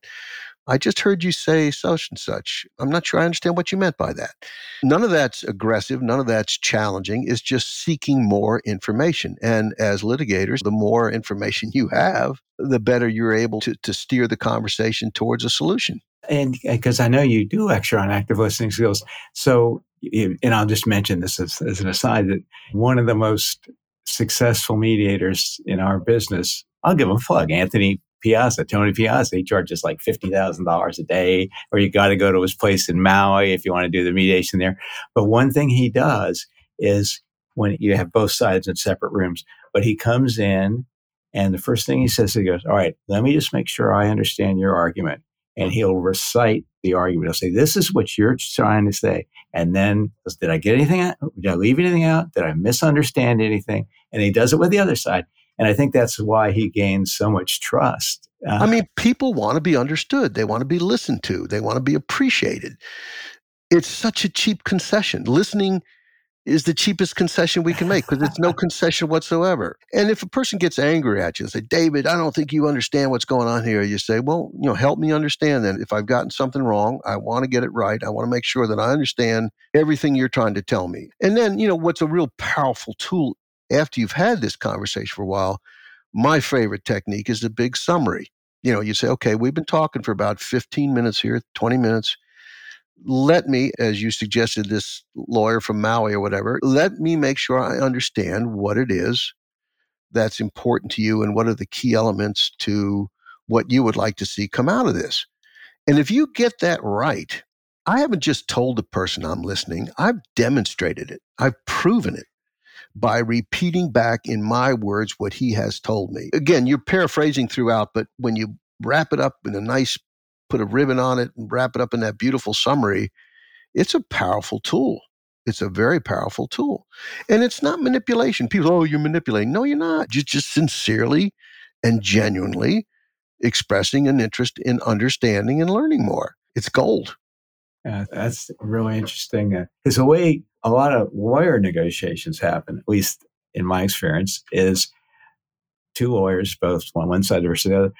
[SPEAKER 3] I just heard you say such and such. I'm not sure I understand what you meant by that. None of that's aggressive. None of that's challenging. It's just seeking more information. And as litigators, the more information you have, the better you're able to, to steer the conversation towards a solution.
[SPEAKER 1] And because I know you do lecture on active listening skills. So, and I'll just mention this as, as an aside that one of the most successful mediators in our business, I'll give him a plug, Anthony Piazza, Tony Piazza. He charges like $50,000 a day, or you got to go to his place in Maui if you want to do the mediation there. But one thing he does is when you have both sides in separate rooms, but he comes in and the first thing he says, he goes, All right, let me just make sure I understand your argument. And he'll recite the argument. He'll say, This is what you're trying to say. And then, did I get anything out? Did I leave anything out? Did I misunderstand anything? And he does it with the other side. And I think that's why he gains so much trust.
[SPEAKER 3] Uh, I mean, people want to be understood. They want to be listened to. They want to be appreciated. It's such a cheap concession. Listening is the cheapest concession we can make because it's no concession whatsoever. And if a person gets angry at you and say, David, I don't think you understand what's going on here, you say, well, you know, help me understand that. If I've gotten something wrong, I want to get it right. I want to make sure that I understand everything you're trying to tell me. And then, you know, what's a real powerful tool after you've had this conversation for a while, my favorite technique is the big summary. You know, you say, okay, we've been talking for about 15 minutes here, 20 minutes let me, as you suggested, this lawyer from Maui or whatever, let me make sure I understand what it is that's important to you and what are the key elements to what you would like to see come out of this. And if you get that right, I haven't just told the person I'm listening, I've demonstrated it, I've proven it by repeating back in my words what he has told me. Again, you're paraphrasing throughout, but when you wrap it up in a nice put a ribbon on it and wrap it up in that beautiful summary, it's a powerful tool. It's a very powerful tool. And it's not manipulation. People, oh, you're manipulating. No, you're not. You're just sincerely and genuinely expressing an interest in understanding and learning more. It's gold.
[SPEAKER 1] Yeah, that's really interesting. Uh, the way a lot of lawyer negotiations happen, at least in my experience, is two lawyers, both on one side versus the other,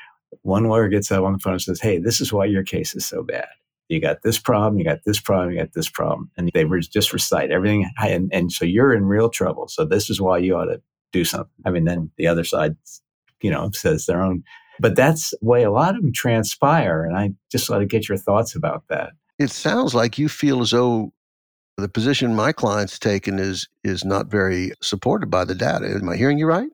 [SPEAKER 1] one lawyer gets up on the phone and says, Hey, this is why your case is so bad. You got this problem, you got this problem, you got this problem. And they were just recite everything. And, and so you're in real trouble. So this is why you ought to do something. I mean, then the other side, you know, says their own. But that's the way a lot of them transpire. And I just want to get your thoughts about that.
[SPEAKER 3] It sounds like you feel as though the position my client's taken is is not very supported by the data. Am I hearing you right?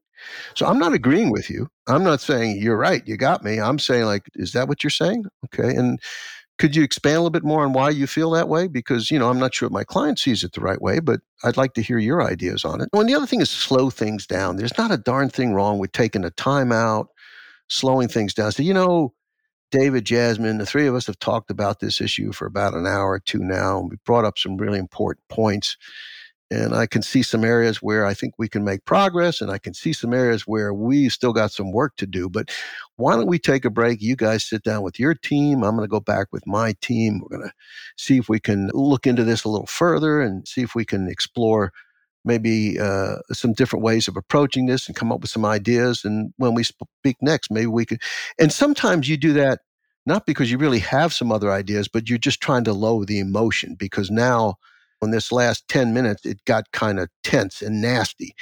[SPEAKER 3] So I'm not agreeing with you. I'm not saying you're right, you got me. I'm saying like, is that what you're saying? Okay. And could you expand a little bit more on why you feel that way? Because, you know, I'm not sure if my client sees it the right way, but I'd like to hear your ideas on it. And the other thing is slow things down. There's not a darn thing wrong with taking a time out, slowing things down. So, you know, David, Jasmine, the three of us have talked about this issue for about an hour or two now, and we brought up some really important points. And I can see some areas where I think we can make progress, and I can see some areas where we still got some work to do. But why don't we take a break? You guys sit down with your team. I'm going to go back with my team. We're going to see if we can look into this a little further and see if we can explore maybe uh, some different ways of approaching this and come up with some ideas. And when we speak next, maybe we could. And sometimes you do that not because you really have some other ideas, but you're just trying to lower the emotion because now in this last 10 minutes, it got kind of tense and nasty.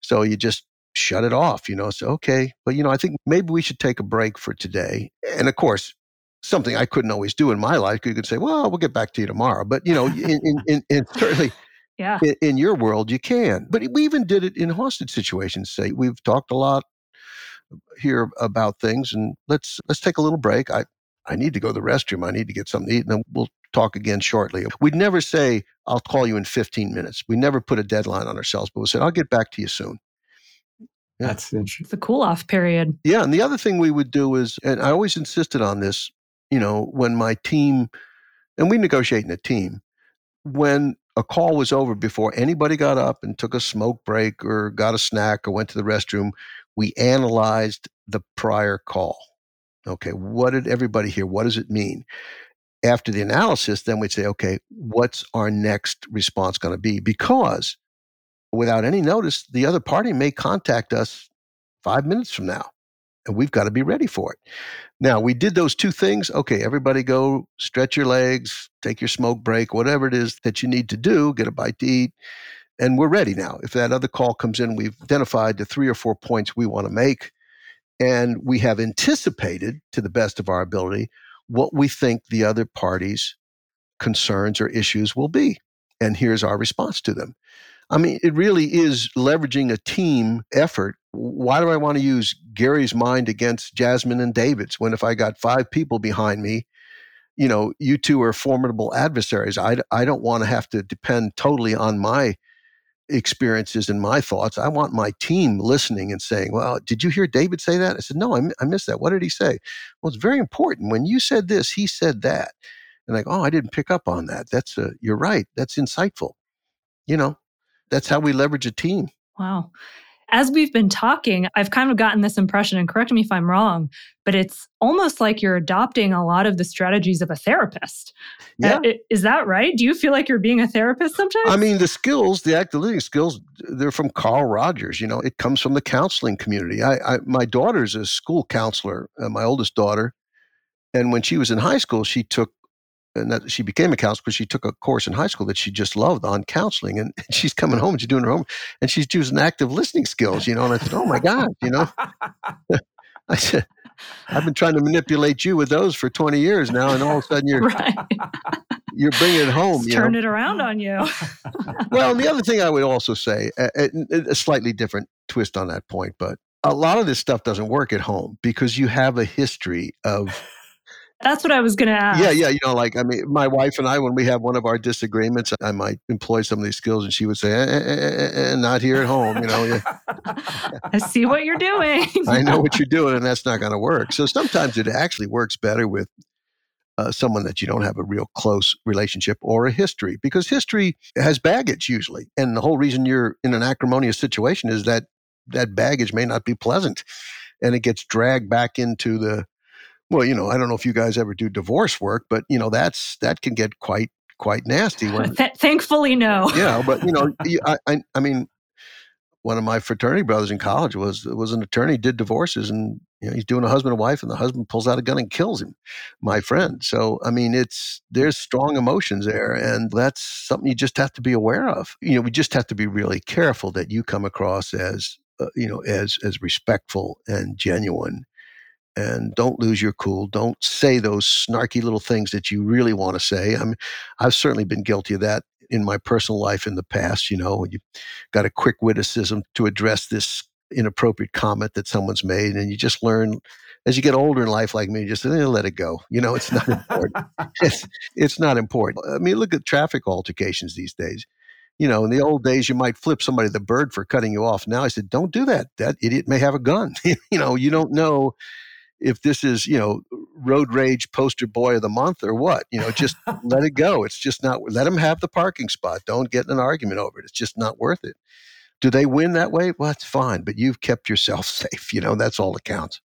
[SPEAKER 3] So you just shut it off, you know. So, okay, but, you know, I think maybe we should take a break for today. And of course, something I couldn't always do in my life. You could say, well, we'll get back to you tomorrow. But, you know, in, in, in, in certainly.
[SPEAKER 2] Yeah.
[SPEAKER 3] In, in, your world, you can. But we even did it in hostage situations. Say we've talked a lot here about things, and let's let's take a little break. I I need to go to the restroom. I need to get something to eat, and then we'll talk again shortly. We'd never say, I'll call you in 15 minutes. We never put a deadline on ourselves, but we said, I'll get back to you soon.
[SPEAKER 1] Yeah. That's interesting.
[SPEAKER 2] It's a cool off period.
[SPEAKER 3] Yeah. And the other thing we would do is, and I always insisted on this, you know, when my team, and we negotiate in a team, when a call was over before anybody got up and took a smoke break or got a snack or went to the restroom, we analyzed the prior call. Okay, what did everybody hear? What does it mean? after the analysis, then we'd say, okay, what's our next response going to be? Because without any notice, the other party may contact us five minutes from now, and we've got to be ready for it. Now, we did those two things. Okay, everybody go stretch your legs, take your smoke break, whatever it is that you need to do, get a bite to eat, and we're ready now. If that other call comes in, we've identified the three or four points we want to make, and we have anticipated to the best of our ability what we think the other party's concerns or issues will be. And here's our response to them. I mean, it really is leveraging a team effort. Why do I want to use Gary's mind against Jasmine and David's when if I got five people behind me, you know, you two are formidable adversaries. I, I don't want to have to depend totally on my experiences and my thoughts. I want my team listening and saying, Well, did you hear David say that? I said, No, I, I missed that. What did he say? Well, it's very important. When you said this, he said that. And like, oh, I didn't pick up on that. That's a, you're right. That's insightful. You know, that's how we leverage a team.
[SPEAKER 2] Wow. As we've been talking, I've kind of gotten this impression, and correct me if I'm wrong, but it's almost like you're adopting a lot of the strategies of a therapist. Uh, yeah. Uh, is that right? Do you feel like you're being a therapist sometimes?
[SPEAKER 3] I mean, the skills, the active listening skills, they're from Carl Rogers. You know, it comes from the counseling community. I, I my daughter's a school counselor, uh, my oldest daughter. And when she was in high school, she took and that she became a counselor because she took a course in high school that she just loved on counseling. And she's coming home and she's doing her home and she's using active listening skills, you know. And I said, Oh my God, you know. I said, I've been trying to manipulate you with those for 20 years now, and all of a sudden you're right. you're bringing it home.
[SPEAKER 2] turn
[SPEAKER 3] know?
[SPEAKER 2] it around on you.
[SPEAKER 3] well, and the other thing I would also say, a, a slightly different twist on that point, but a lot of this stuff doesn't work at home because you have a history of
[SPEAKER 2] that's what I was going to ask.
[SPEAKER 3] Yeah, yeah. You know, like, I mean, my wife and I, when we have one of our disagreements, I might employ some of these skills and she would say, eh, eh, eh, eh not here at home. You know,
[SPEAKER 2] I see what you're doing.
[SPEAKER 3] I know what you're doing, and that's not going to work. So sometimes it actually works better with uh, someone that you don't have a real close relationship or a history because history has baggage usually. And the whole reason you're in an acrimonious situation is that that baggage may not be pleasant and it gets dragged back into the well, you know, I don't know if you guys ever do divorce work, but you know, that's that can get quite quite nasty.
[SPEAKER 2] When, Th- thankfully, no.
[SPEAKER 3] Yeah, but you know, I, I, I mean, one of my fraternity brothers in college was was an attorney, did divorces, and you know, he's doing a husband and wife, and the husband pulls out a gun and kills him. My friend. So I mean, it's there's strong emotions there, and that's something you just have to be aware of. You know, we just have to be really careful that you come across as uh, you know as as respectful and genuine and don't lose your cool. Don't say those snarky little things that you really want to say. I'm, I've certainly been guilty of that in my personal life in the past. You know, you've got a quick witticism to address this inappropriate comment that someone's made, and you just learn as you get older in life, like me, you just eh, let it go. You know, it's not important. it's, it's not important. I mean, look at traffic altercations these days. You know, in the old days, you might flip somebody the bird for cutting you off. Now I said, don't do that. That idiot may have a gun. you know, you don't know if this is you know road rage poster boy of the month or what you know just let it go. It's just not let them have the parking spot. Don't get in an argument over it. It's just not worth it. Do they win that way? Well that's fine but you've kept yourself safe you know that's all that counts.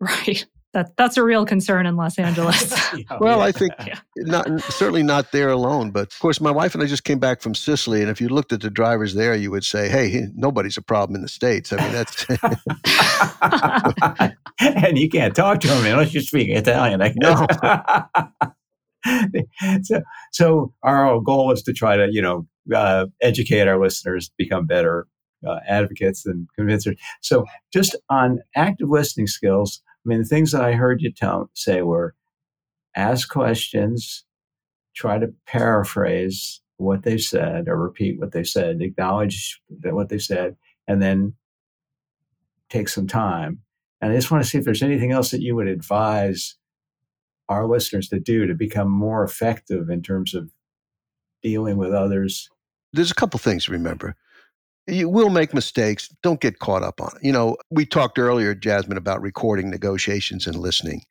[SPEAKER 2] Right that that's a real concern in Los Angeles.
[SPEAKER 3] well. I think not certainly not there alone, but of course, my wife and I just came back from Sicily, and if you looked at the drivers there, you would say, "Hey, nobody's a problem in the states." I mean, that's
[SPEAKER 1] and you can't talk to them unless you speak Italian. I no. so, so our goal is to try to, you know, uh, educate our listeners, become better uh, advocates and convincers. So, just on active listening skills, I mean, the things that I heard you tell say were ask questions, try to paraphrase what they said or repeat what they said, acknowledge that what they said, and then take some time. And I just want to see if there's anything else that you would advise our listeners to do to become more effective in terms of dealing with others.
[SPEAKER 3] There's a couple things to remember you will make mistakes. Don't get caught up on it. You know, we talked earlier, Jasmine, about recording negotiations and listening.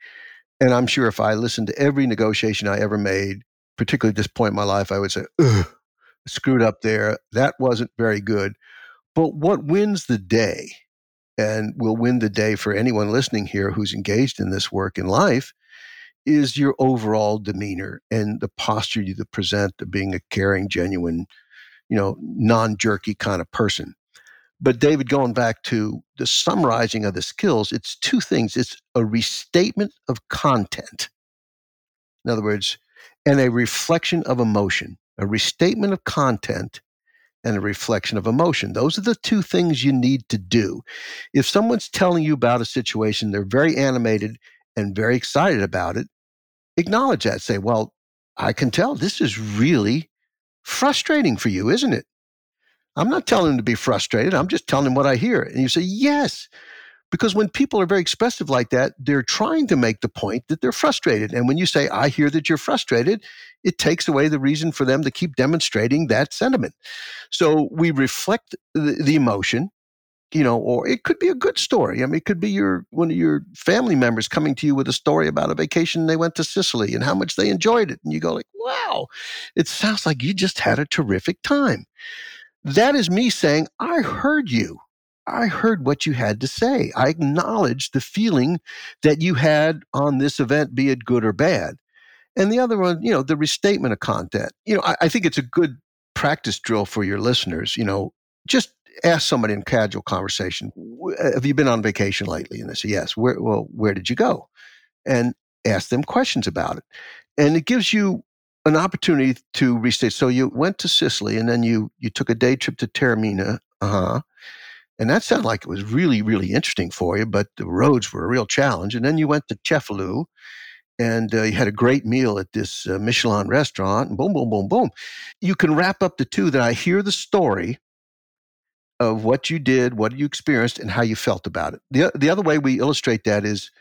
[SPEAKER 3] And I'm sure if I listened to every negotiation I ever made, particularly at this point in my life, I would say, screwed up there. That wasn't very good. But what wins the day, and will win the day for anyone listening here who's engaged in this work in life, is your overall demeanor and the posture you present of being a caring, genuine, you know, non jerky kind of person. But David, going back to the summarizing of the skills, it's two things. It's a restatement of content. In other words, and a reflection of emotion, a restatement of content and a reflection of emotion. Those are the two things you need to do. If someone's telling you about a situation, they're very animated and very excited about it, acknowledge that. Say, well, I can tell this is really frustrating for you, isn't it? I'm not telling them to be frustrated. I'm just telling them what I hear. And you say, yes. Because when people are very expressive like that, they're trying to make the point that they're frustrated. And when you say, I hear that you're frustrated, it takes away the reason for them to keep demonstrating that sentiment. So we reflect the, the emotion you know, or it could be a good story. I mean, it could be your one of your family members coming to you with a story about a vacation they went to Sicily and how much they enjoyed it, and you go like, "Wow, it sounds like you just had a terrific time." That is me saying, "I heard you. I heard what you had to say. I acknowledge the feeling that you had on this event, be it good or bad." And the other one, you know, the restatement of content. You know, I, I think it's a good practice drill for your listeners. You know, just ask somebody in casual conversation, uh, have you been on vacation lately? And they say, yes. Where, well, where did you go? And ask them questions about it. And it gives you an opportunity to restate. So you went to Sicily and then you, you took a day trip to Taormina. Uh-huh. And that sounded like it was really, really interesting for you, but the roads were a real challenge. And then you went to Cefalù and uh, you had a great meal at this uh, Michelin restaurant, and boom, boom, boom, boom. You can wrap up the two that I hear the story of what you did, what you experienced, and how you felt about it. The, the other way we illustrate that is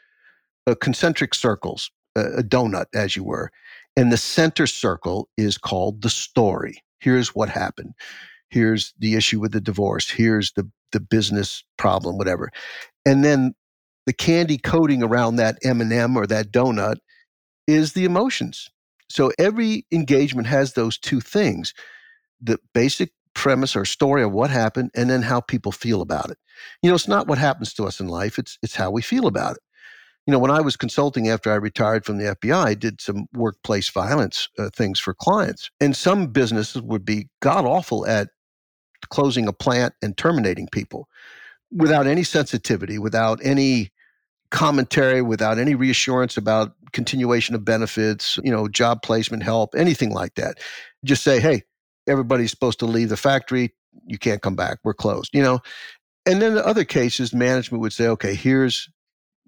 [SPEAKER 3] uh, concentric circles, uh, a donut, as you were. And the center circle is called the story. Here's what happened. Here's the issue with the divorce. Here's the, the business problem, whatever. And then the candy coating around that M&M or that donut is the emotions. So every engagement has those two things the basic premise or story of what happened and then how people feel about it. You know, it's not what happens to us in life, it's it's how we feel about it. You know, when I was consulting after I retired from the FBI, I did some workplace violence uh, things for clients. And some businesses would be god awful at closing a plant and terminating people without any sensitivity, without any commentary, without any reassurance about continuation of benefits, you know, job placement help, anything like that. Just say, hey, everybody's supposed to leave the factory. You can't come back. We're closed, you know? And then the other cases, management would say, okay, here's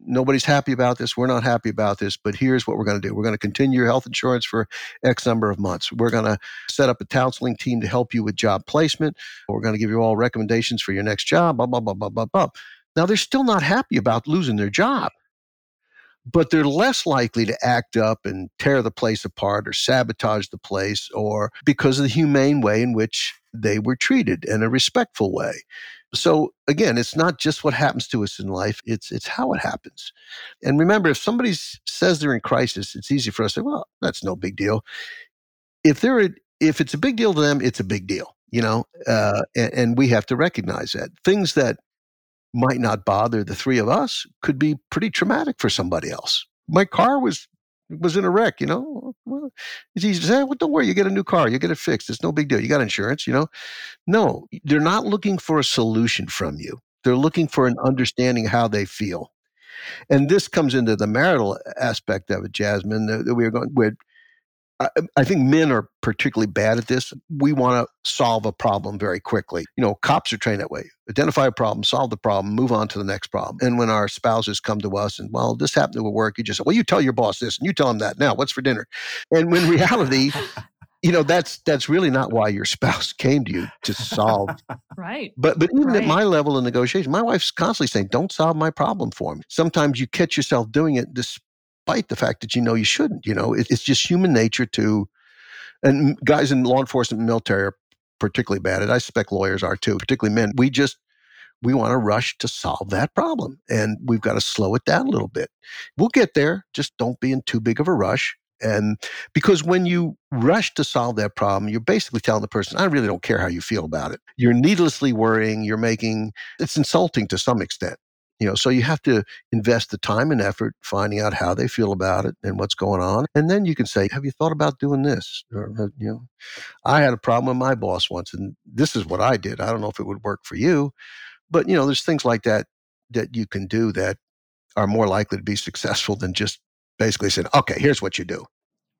[SPEAKER 3] nobody's happy about this. We're not happy about this, but here's what we're going to do. We're going to continue your health insurance for X number of months. We're going to set up a counseling team to help you with job placement. We're going to give you all recommendations for your next job, blah, blah, blah, blah, blah, blah. Now, they're still not happy about losing their job but they're less likely to act up and tear the place apart or sabotage the place or because of the humane way in which they were treated in a respectful way. So again, it's not just what happens to us in life, it's it's how it happens. And remember, if somebody says they're in crisis, it's easy for us to say, well, that's no big deal. If they're if it's a big deal to them, it's a big deal, you know, uh, and, and we have to recognize that. Things that might not bother the three of us could be pretty traumatic for somebody else. My car was was in a wreck, you know. Well, it's easy to say, eh, well, don't worry, you get a new car, you get it fixed. It's no big deal. You got insurance, you know. No, they're not looking for a solution from you. They're looking for an understanding how they feel. And this comes into the marital aspect of it, Jasmine, that we are going with I, um, I think men are particularly bad at this. We want to solve a problem very quickly. You know, cops are trained that way. Identify a problem, solve the problem, move on to the next problem. And when our spouses come to us and, well, this happened at work, you just say, well, you tell your boss this and you tell him that now. What's for dinner? And when reality, you know that's that's really not why your spouse came to you to solve
[SPEAKER 2] right
[SPEAKER 3] but but even
[SPEAKER 2] right.
[SPEAKER 3] at my level of negotiation my wife's constantly saying don't solve my problem for me sometimes you catch yourself doing it despite the fact that you know you shouldn't. You know, it, it's just human nature to, and guys in law enforcement and military are particularly bad at. I suspect lawyers are too, particularly men. We just we want to rush to solve that problem, and we've got to slow it down a little bit. We'll get there. Just don't be in too big of a rush. And because when you rush to solve that problem, you're basically telling the person, I really don't care how you feel about it. You're needlessly worrying. You're making it's insulting to some extent. You know, so you have to invest the time and effort finding out how they feel about it and what's going on. And then you can say, Have you thought about doing this? Or, uh, you know, I had a problem with my boss once, and this is what I did. I don't know if it would work for you. But, you know, there's things like that that you can do that are more likely to be successful than just basically saying, Okay, here's what you do.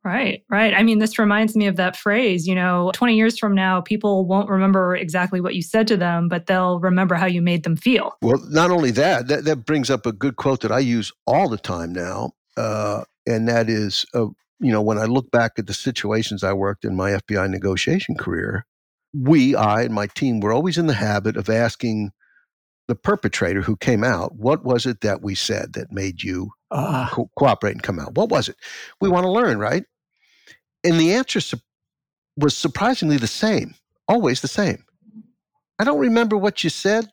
[SPEAKER 2] Right, right. I mean, this reminds me of that phrase, you know, 20 years from now, people won't remember exactly what you said to them, but they'll remember how you made them feel.
[SPEAKER 3] Well, not only that, that, that brings up a good quote that I use all the time now. Uh, and that is, uh, you know, when I look back at the situations I worked in my FBI negotiation career, we, I and my team, were always in the habit of asking the perpetrator who came out, what was it that we said that made you uh. co- cooperate and come out? What was it? We want to learn, right? And the answer su- was surprisingly the same, always the same. I don't remember what you said,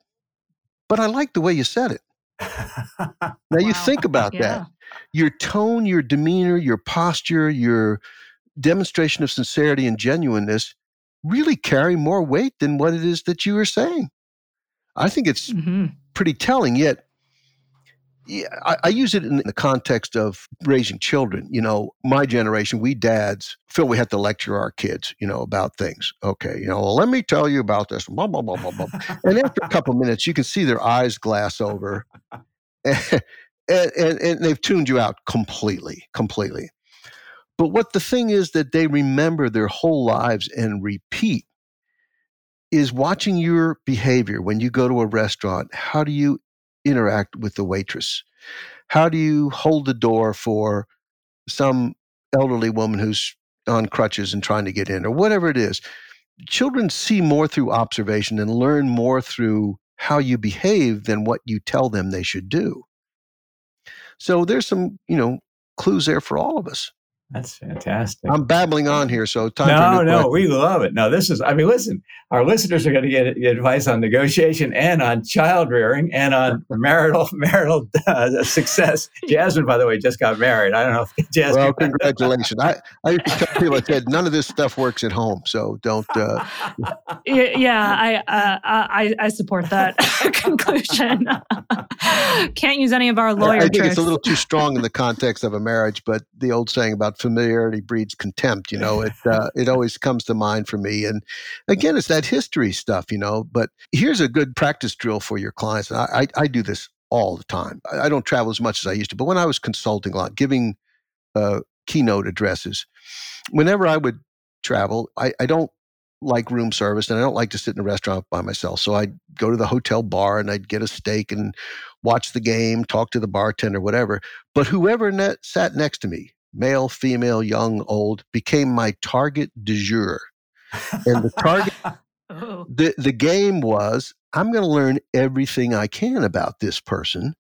[SPEAKER 3] but I like the way you said it. now wow. you think about yeah. that. Your tone, your demeanor, your posture, your demonstration of sincerity and genuineness really carry more weight than what it is that you are saying. I think it's mm-hmm. pretty telling. Yet, yeah, I, I, use it in the context of raising children. You know, my generation, we dads feel we have to lecture our kids, you know, about things. Okay, you know, well, let me tell you about this. Blah blah blah blah blah. and after a couple minutes, you can see their eyes glass over, and, and, and they've tuned you out completely, completely. But what the thing is that they remember their whole lives and repeat is watching your behavior when you go to a restaurant. How do you interact with the waitress? How do you hold the door for some elderly woman who's on crutches and trying to get in, or whatever it is? Children see more through observation and learn more through how you behave than what you tell them they should do. So there's some, you know, clues there for all of us.
[SPEAKER 1] That's fantastic.
[SPEAKER 3] I'm babbling on here, so time.
[SPEAKER 1] No, no, we love it. No, this is. I mean, listen, our listeners are going to get advice on negotiation and on child rearing and on marital marital uh, success. Jasmine, by the way, just got married. I don't know if Jasmine.
[SPEAKER 3] Well, congratulations. I I used to tell people I said none of this stuff works at home, so don't. Uh...
[SPEAKER 2] yeah, I, uh, I I support that conclusion. Can't use any of our lawyer. I
[SPEAKER 3] think
[SPEAKER 2] tricks.
[SPEAKER 3] it's a little too strong in the context of a marriage, but the old saying about familiarity breeds contempt. You know, it uh, it always comes to mind for me. And again, it's that history stuff. You know, but here's a good practice drill for your clients. And I, I, I do this all the time. I, don't travel as much as I used to, but when I was consulting a lot, giving uh, keynote addresses, whenever I would travel, I, I don't like room service and I don't like to sit in a restaurant by myself. So I'd go to the hotel bar and I'd get a steak and watch the game, talk to the bartender, whatever. But whoever net, sat next to me, male, female, young, old, became my target du jour. And the target, oh. the, the game was I'm going to learn everything I can about this person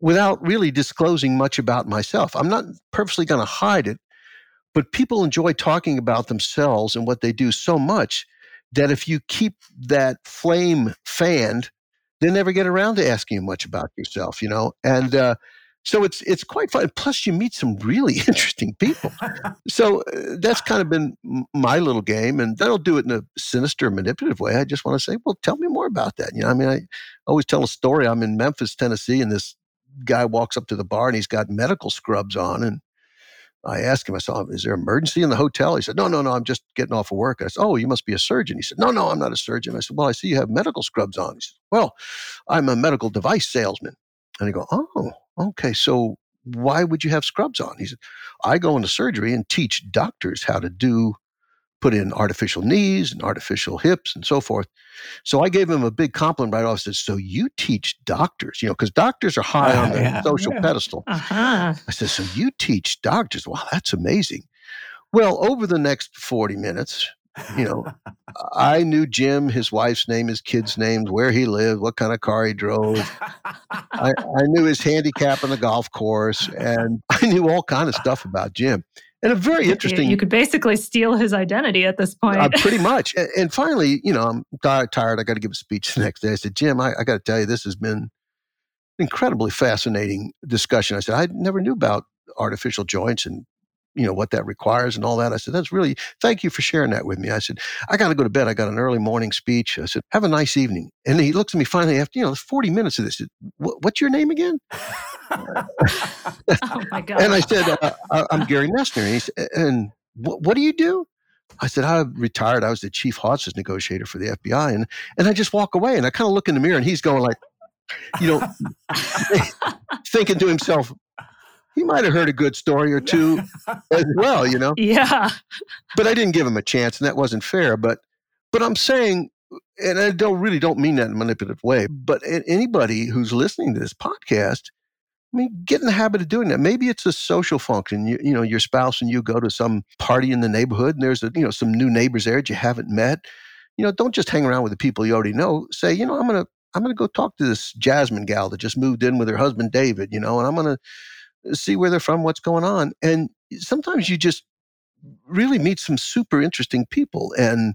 [SPEAKER 3] without really disclosing much about myself. I'm not purposely going to hide it, but people enjoy talking about themselves and what they do so much that if you keep that flame fanned, they never get around to asking you much about yourself, you know? And uh, so it's it's quite fun. Plus, you meet some really interesting people. so uh, that's kind of been my little game, and don't do it in a sinister, manipulative way. I just want to say, well, tell me more about that. You know, I mean, I always tell a story. I'm in Memphis, Tennessee, and this guy walks up to the bar and he's got medical scrubs on, and I asked him, I said, is there emergency in the hotel? He said, no, no, no, I'm just getting off of work. I said, oh, you must be a surgeon. He said, no, no, I'm not a surgeon. I said, well, I see you have medical scrubs on. He said, well, I'm a medical device salesman. And I go, oh, okay. So why would you have scrubs on? He said, I go into surgery and teach doctors how to do, put in artificial knees and artificial hips and so forth. So I gave him a big compliment right off. I said, so you teach doctors, you know, because doctors are high uh, on the yeah, social yeah. pedestal. Uh-huh. I said, so you teach doctors. Wow, that's amazing. Well, over the next 40 minutes, you know, I knew Jim, his wife's name, his kids' names, where he lived, what kind of car he drove. I, I, knew his handicap on the golf course, and I knew all kind of stuff about Jim. And a very interesting.
[SPEAKER 2] You, you could basically steal his identity at this point. uh,
[SPEAKER 3] pretty much. And, and, finally, you know, I'm tired. tired I got to give a speech the next day. I said, Jim, I, I got to tell you, this has been incredibly fascinating discussion. I said, I never knew about artificial joints and you know what that requires and all that. I said, that's really thank you for sharing that with me. I said, I got to go to bed. I got an early morning speech. I said, have a nice evening. And he looks at me finally after you know 40 minutes of this. What's your name again?
[SPEAKER 2] oh my god!
[SPEAKER 3] And I said, uh, I'm Gary Noesner. And, he said, and what, what do you do? I said, I retired. I was the chief hostage negotiator for the FBI. And, and I just walk away and I kind of look in the mirror and he's going like, you know, thinking to himself, he might have heard a good story or two as well, you know?
[SPEAKER 2] Yeah.
[SPEAKER 3] But I didn't give him a chance, and that wasn't fair. But but I'm saying, and I don't really don't mean that in a manipulative way, but anybody who's listening to this podcast, I mean, get in the habit of doing that. Maybe it's a social function. You, you know, your spouse and you go to some party in the neighborhood, and there's a, you know some new neighbors there that you haven't met. you know, don't just hang around with the people you already know. Say, you know, I'm gonna I'm gonna go talk to this Jasmine gal that just moved in with her husband David, you know, and I'm gonna see where they're from, what's going on. And sometimes you just really meet some super interesting people and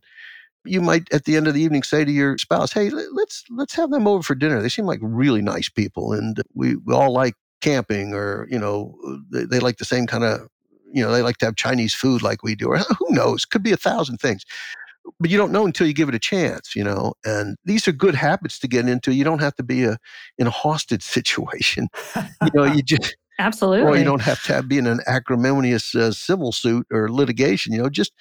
[SPEAKER 3] you might at the end of the evening say to your spouse hey let's let's have them over for dinner. They seem like really nice people and we, we all like camping or you know they, they like the same kind of you know they like to have chinese food like we do or who knows? Could be a thousand things. But you don't know until you give it a chance you know and these are good habits to get into. You don't have to be a in a hostage situation. You know you just
[SPEAKER 2] absolutely
[SPEAKER 3] or you don't have to have, be in an acrimonious uh, civil suit or litigation you know just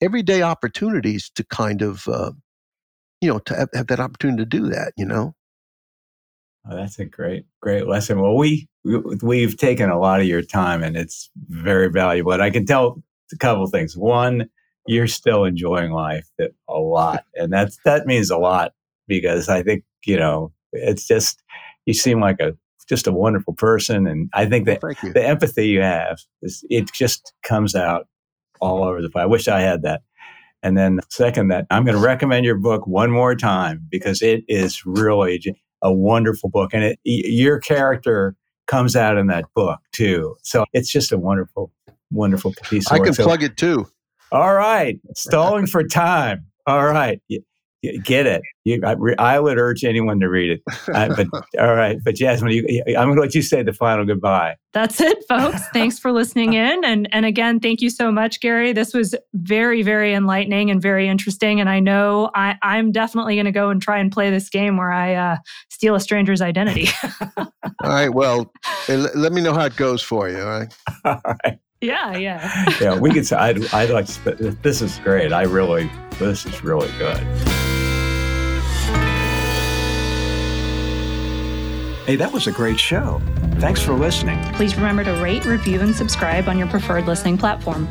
[SPEAKER 3] everyday opportunities to kind of, uh, you know, to have, have, that opportunity to do that, you know?
[SPEAKER 1] Oh, that's a great, great lesson. Well, we, we, have taken a lot of your time and it's very valuable. And I can tell a couple of things. One, you're still enjoying life a lot. And that's, that means a lot because I think, you know, it's just, you seem like a, just a wonderful person. And I think that
[SPEAKER 3] well,
[SPEAKER 1] the empathy you have, is, it just comes out all over the place. I wish I had that. And then second, that I'm going to recommend your book one more time because it is really a wonderful book, and it, your character comes out in that book too. So it's just a wonderful, wonderful piece.
[SPEAKER 3] I can
[SPEAKER 1] so,
[SPEAKER 3] plug it too.
[SPEAKER 1] All right, stalling for time. All right, get it. You, I, I, would urge anyone to read it. Uh, but all right, but Jasmine, you, I'm going to let you say the final goodbye.
[SPEAKER 2] That's it, folks. Thanks for listening in, and and again, thank you so much, Gary. This was very very enlightening and very interesting. And I know I, I'm definitely going to go and try and play this game where I uh, steal a stranger's identity.
[SPEAKER 3] all right. Well, let me know how it goes for you. All right.
[SPEAKER 1] All right.
[SPEAKER 2] Yeah, yeah.
[SPEAKER 1] yeah, we could say I'd, I'd like to. This is great. I really, this is really good. Hey, that was a great show. Thanks for listening.
[SPEAKER 2] Please remember to rate, review, and subscribe on your preferred listening platform.